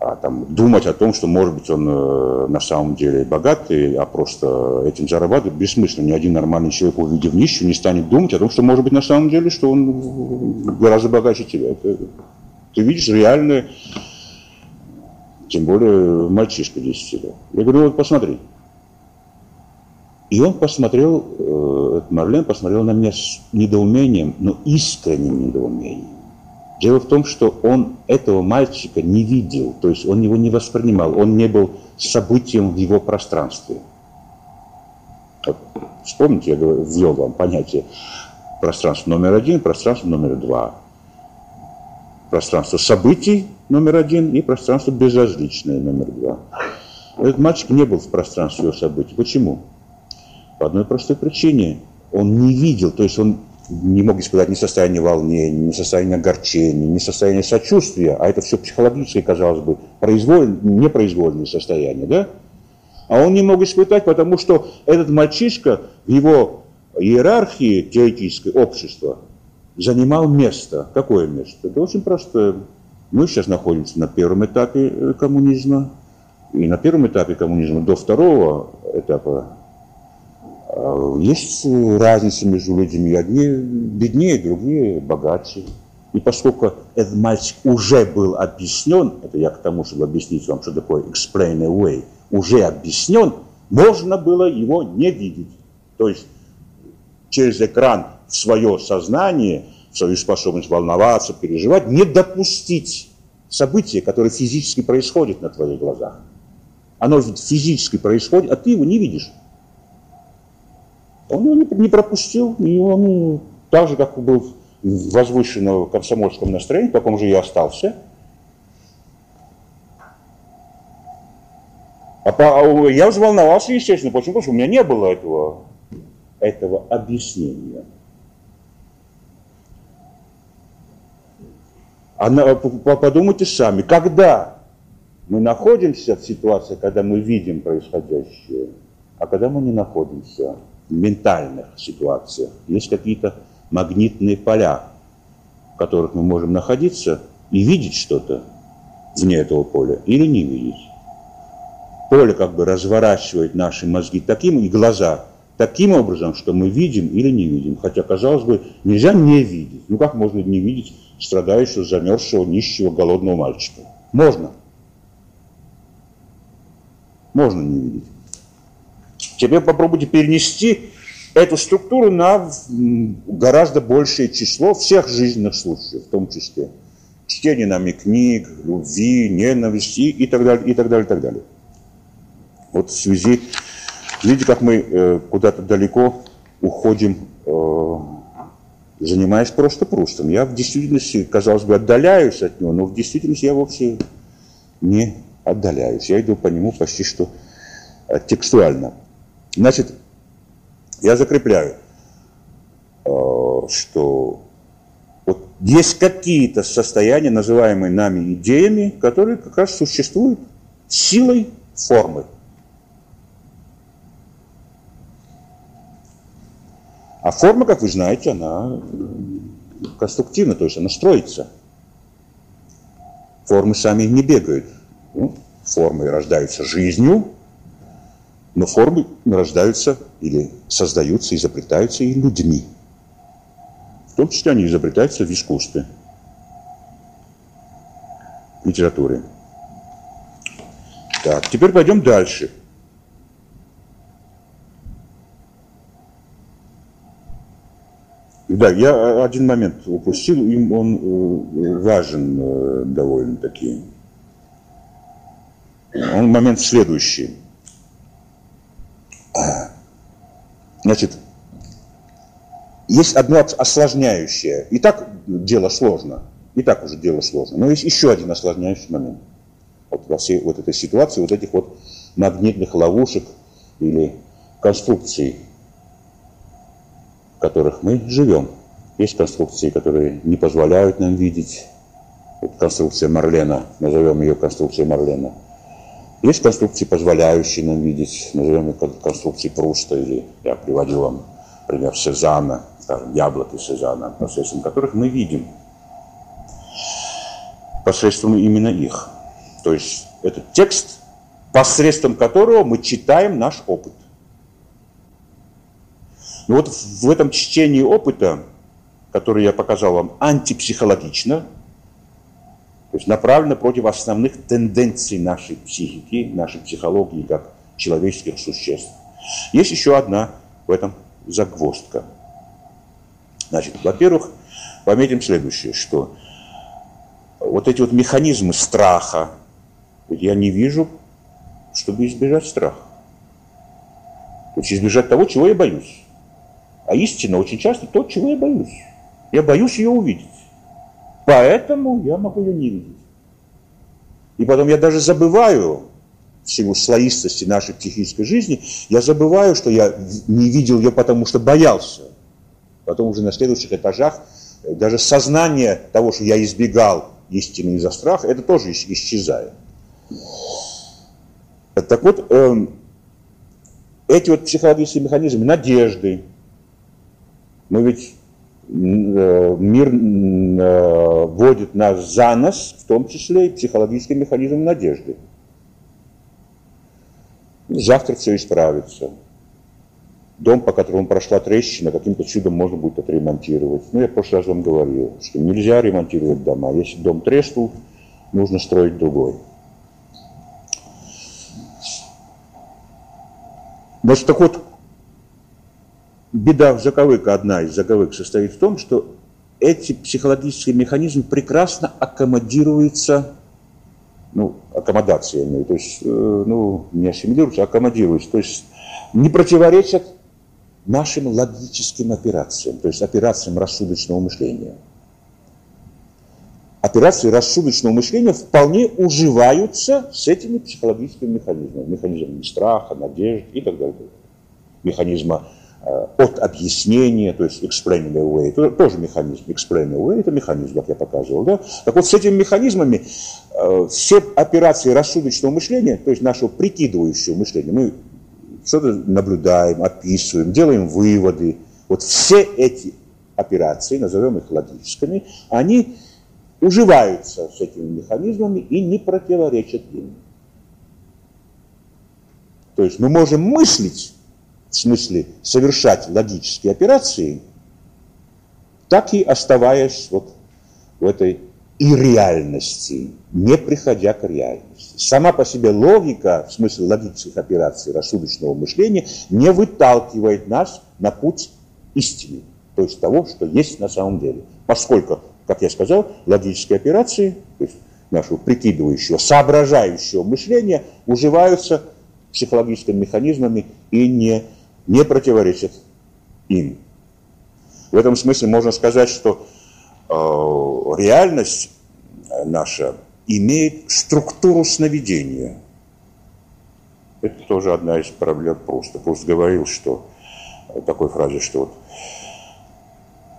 а там, думать о том, что, может быть, он э, на самом деле богатый, а просто этим зарабатывает, бессмысленно. Ни один нормальный человек, увидев нищую, не станет думать о том, что, может быть, на самом деле, что он гораздо богаче тебя. Это, ты видишь реальное, тем более мальчишка 10 лет. Я говорю, вот посмотри. И он посмотрел, э, Марлен посмотрел на меня с недоумением, но искренним недоумением. Дело в том, что он этого мальчика не видел, то есть он его не воспринимал, он не был событием в его пространстве. Вот, вспомните, я ввел вам понятие пространство номер один, пространство номер два. Пространство событий номер один и пространство безразличное номер два. Этот мальчик не был в пространстве его событий. Почему? По одной простой причине – он не видел, то есть он не мог испытать ни состояние волнения, ни состояние огорчения, ни состояние сочувствия, а это все психологическое, казалось бы, произволь, непроизвольное состояние, да? А он не мог испытать, потому что этот мальчишка в его иерархии теоретической общества занимал место. Какое место? Это очень простое. Мы сейчас находимся на первом этапе э, коммунизма, и на первом этапе коммунизма до второго этапа есть разница между людьми. Одни беднее, другие богаче. И поскольку этот мальчик уже был объяснен, это я к тому, чтобы объяснить вам, что такое explain away, уже объяснен, можно было его не видеть. То есть через экран в свое сознание, в свою способность волноваться, переживать, не допустить события, которое физически происходит на твоих глазах. Оно физически происходит, а ты его не видишь. Он его не, пропустил, и он ну, так же, как был в возвышенном комсомольском настроении, в таком же и остался. А по, а я взволновался, естественно. Почему? Потому что у меня не было этого, этого объяснения. А подумайте сами, когда мы находимся в ситуации, когда мы видим происходящее, а когда мы не находимся – ментальных ситуациях. Есть какие-то магнитные поля, в которых мы можем находиться и видеть что-то вне этого поля или не видеть. Поле как бы разворачивает наши мозги таким и глаза таким образом, что мы видим или не видим. Хотя, казалось бы, нельзя не видеть. Ну как можно не видеть страдающего, замерзшего, нищего, голодного мальчика? Можно. Можно не видеть. Теперь попробуйте перенести эту структуру на гораздо большее число всех жизненных случаев, в том числе чтение нами книг, любви, ненависти и так далее, и так далее, и так далее. Вот в связи, видите, как мы э, куда-то далеко уходим, э, занимаясь просто прустом. Я в действительности, казалось бы, отдаляюсь от него, но в действительности я вовсе не отдаляюсь. Я иду по нему почти что э, текстуально. Значит, я закрепляю, э, что вот есть какие-то состояния, называемые нами идеями, которые как раз существуют силой формы. А форма, как вы знаете, она конструктивна, то есть она строится. Формы сами не бегают. Ну, формы рождаются жизнью, но формы рождаются или создаются, изобретаются и людьми. В том числе они изобретаются в искусстве, в литературе. Так, теперь пойдем дальше. Да, я один момент упустил, им он э, важен э, довольно-таки. Он момент следующий. Значит, есть одно осложняющее. И так дело сложно. И так уже дело сложно. Но есть еще один осложняющий момент. Вот во всей вот этой ситуации, вот этих вот магнитных ловушек или конструкций, в которых мы живем. Есть конструкции, которые не позволяют нам видеть. Вот конструкция Марлена, назовем ее конструкцией Марлена – есть конструкции, позволяющие нам видеть, назовем их конструкции Пруста, или я приводил вам пример Сезана, скажем, яблоки Сезана, посредством которых мы видим, посредством именно их. То есть это текст, посредством которого мы читаем наш опыт. Но вот в этом чтении опыта, который я показал вам антипсихологично, то есть направлено против основных тенденций нашей психики, нашей психологии как человеческих существ. Есть еще одна в этом загвоздка. Значит, во-первых, пометим следующее, что вот эти вот механизмы страха, я не вижу, чтобы избежать страха. То есть избежать того, чего я боюсь. А истина очень часто то, чего я боюсь. Я боюсь ее увидеть. Поэтому я могу ее не видеть. И потом я даже забываю в силу слоистости нашей психической жизни, я забываю, что я не видел ее, потому что боялся. Потом уже на следующих этажах э, даже сознание того, что я избегал истины из-за страха, это тоже исчезает. Так вот, эм, эти вот психологические механизмы надежды, мы ведь э, мир вводит нас за нос, в том числе и психологический механизм надежды. Завтра все исправится. Дом, по которому прошла трещина, каким-то чудом можно будет отремонтировать. Ну, я в прошлый раз вам говорил, что нельзя ремонтировать дома. Если дом треснул, нужно строить другой. Значит, так вот, беда, заковыка, одна из заковык состоит в том, что эти психологические механизмы прекрасно аккомодируются, ну, аккомодация, то есть, э, ну, не ассимилируются, а аккомодируются, то есть не противоречат нашим логическим операциям, то есть операциям рассудочного мышления. Операции рассудочного мышления вполне уживаются с этими психологическими механизмами, механизмами страха, надежды и так далее. Механизма от объяснения, то есть explaining away, это тоже механизм, explaining away, это механизм, как я показывал, да? Так вот, с этими механизмами э, все операции рассудочного мышления, то есть нашего прикидывающего мышления, мы что-то наблюдаем, описываем, делаем выводы. Вот все эти операции, назовем их логическими, они уживаются с этими механизмами и не противоречат им. То есть мы можем мыслить, в смысле совершать логические операции, так и оставаясь вот в этой и реальности, не приходя к реальности. Сама по себе логика, в смысле логических операций рассудочного мышления, не выталкивает нас на путь истины, то есть того, что есть на самом деле. Поскольку, как я сказал, логические операции, то есть нашего прикидывающего, соображающего мышления уживаются психологическими механизмами и не, не противоречат им. В этом смысле можно сказать, что Э, реальность наша имеет структуру сновидения. Это тоже одна из проблем просто. Просто говорил, что такой фразе, что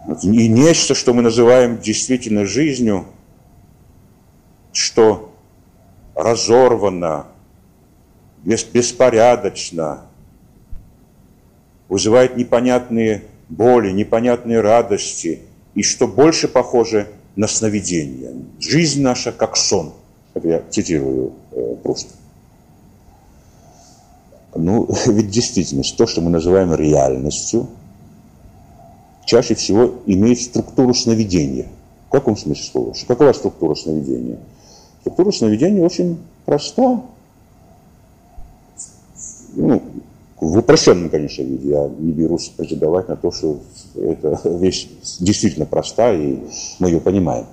вот и нечто, что мы называем действительно жизнью, что разорвано, беспорядочно, вызывает непонятные боли, непонятные радости – и что больше похоже на сновидение. Жизнь наша как сон. Это я цитирую э, просто. Ну, ведь действительно, то, что мы называем реальностью, чаще всего имеет структуру сновидения. В каком смысле слова? Какова структура сновидения? Структура сновидения очень проста. Ну, в упрощенном, конечно, виде. Я не берусь претендовать на то, что эта вещь действительно проста, и мы ее понимаем.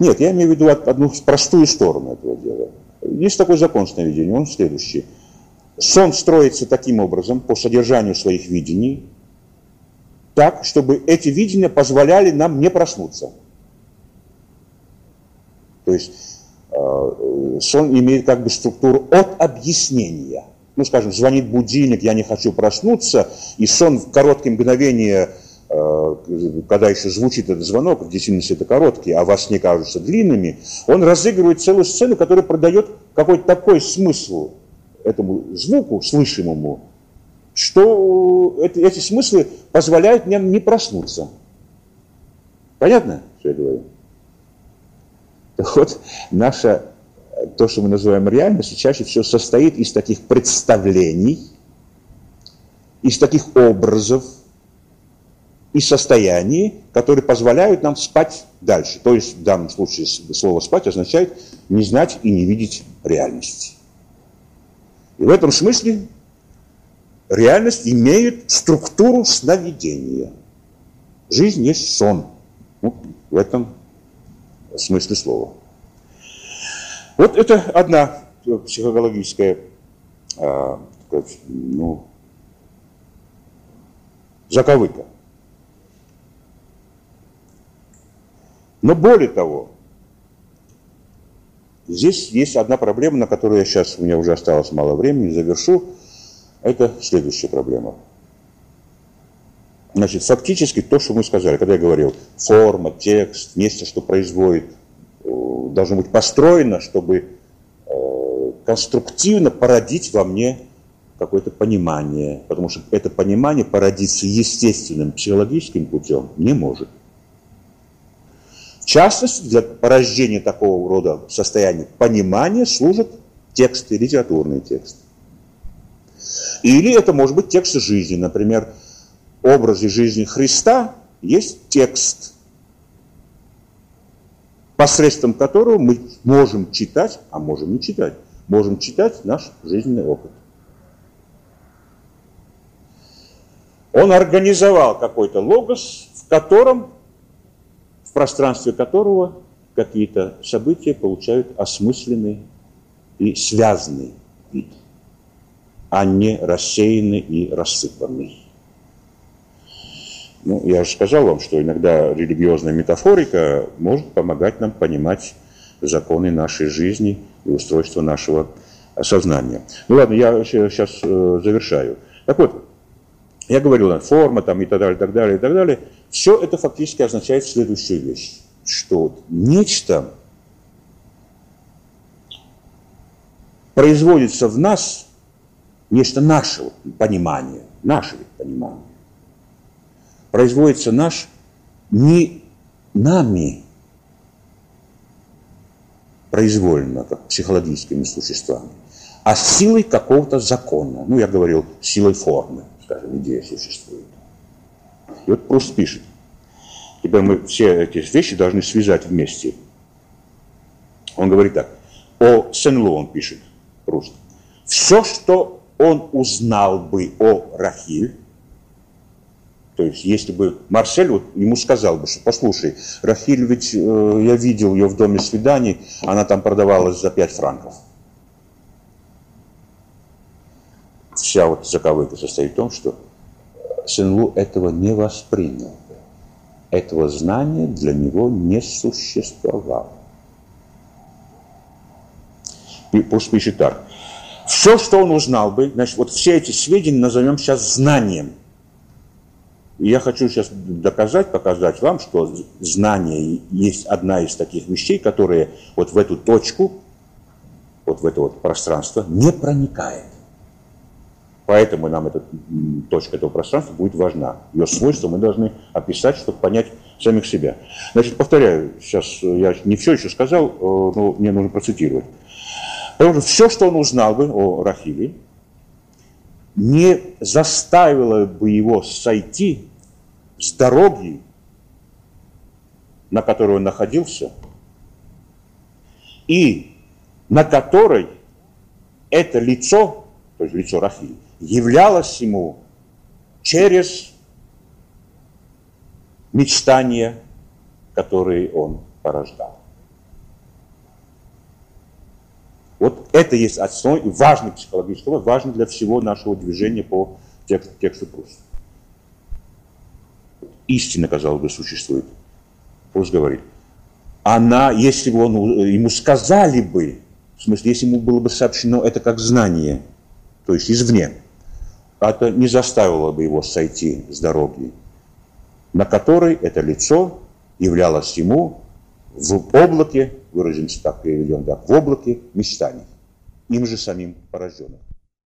Нет, я имею в виду одну простую сторону этого дела. Есть такой закон сновидения, он следующий. Сон строится таким образом, по содержанию своих видений, так, чтобы эти видения позволяли нам не проснуться. То есть э, сон имеет как бы структуру от объяснения – ну, скажем, звонит будильник, я не хочу проснуться, и сон в короткие мгновения, э, когда еще звучит этот звонок, в действительности это короткий, а во сне кажутся длинными, он разыгрывает целую сцену, которая продает какой-то такой смысл этому звуку слышимому, что эти смыслы позволяют мне не проснуться. Понятно, что я говорю? Так вот, наша то, что мы называем реальностью, чаще всего состоит из таких представлений, из таких образов и состояний, которые позволяют нам спать дальше. То есть в данном случае слово «спать» означает не знать и не видеть реальности. И в этом смысле реальность имеет структуру сновидения. Жизнь есть сон. Ну, в этом смысле слова. Вот это одна психологическая а, ну, заковыка. Но более того, здесь есть одна проблема, на которую я сейчас, у меня уже осталось мало времени, завершу. Это следующая проблема. Значит, фактически то, что мы сказали, когда я говорил, форма, текст, место, что производит, должно быть построено, чтобы э, конструктивно породить во мне какое-то понимание, потому что это понимание породиться естественным психологическим путем не может. В частности, для порождения такого рода состояния понимания служат тексты, литературные тексты. Или это может быть текст жизни, например, образе жизни Христа есть текст, посредством которого мы можем читать, а можем не читать, можем читать наш жизненный опыт. Он организовал какой-то логос, в котором пространстве которого какие-то события получают осмысленный и связанный вид, а не рассеянный и рассыпанный. Ну, я же сказал вам, что иногда религиозная метафорика может помогать нам понимать законы нашей жизни и устройство нашего сознания. Ну ладно, я сейчас э, завершаю. Так вот, я говорил, форма там и так далее, и так далее, и так далее. Все это фактически означает следующую вещь, что нечто производится в нас, нечто нашего понимания, наше понимание, производится наш не нами произвольно, как психологическими существами, а силой какого-то закона. Ну, я говорил, силой формы скажем, идея существует. И вот Пруст пишет. Теперь мы все эти вещи должны связать вместе. Он говорит так. О Сен-Лу он пишет, Пруст. Все, что он узнал бы о Рахиль, то есть, если бы Марсель вот, ему сказал бы, что послушай, Рахиль ведь, э, я видел ее в доме свиданий, она там продавалась за 5 франков. вся вот заковыка состоит в том, что Сен-Лу этого не воспринял. Этого знания для него не существовало. Пусть пишет так. Все, что он узнал бы, значит, вот все эти сведения назовем сейчас знанием. И я хочу сейчас доказать, показать вам, что знание есть одна из таких вещей, которые вот в эту точку, вот в это вот пространство не проникает. Поэтому нам эта точка этого пространства будет важна. Ее свойства мы должны описать, чтобы понять самих себя. Значит, повторяю, сейчас я не все еще сказал, э, но мне нужно процитировать. Потому что все, что он узнал бы о Рахиле, не заставило бы его сойти с дороги, на которой он находился, и на которой это лицо, то есть лицо Рахили, являлось ему через мечтания, которые он порождал. Вот это есть основной и важный психологический вопрос, важный для всего нашего движения по тексту, тексту Пруста. Истина, казалось бы, существует. Пруст говорит, она, если бы он, ему сказали бы, в смысле, если ему было бы сообщено это как знание, то есть извне, это не заставило бы его сойти с дороги, на которой это лицо являлось ему в облаке, выразимся так, переведем, да, в облаке мечтаний, им же самим порожденных.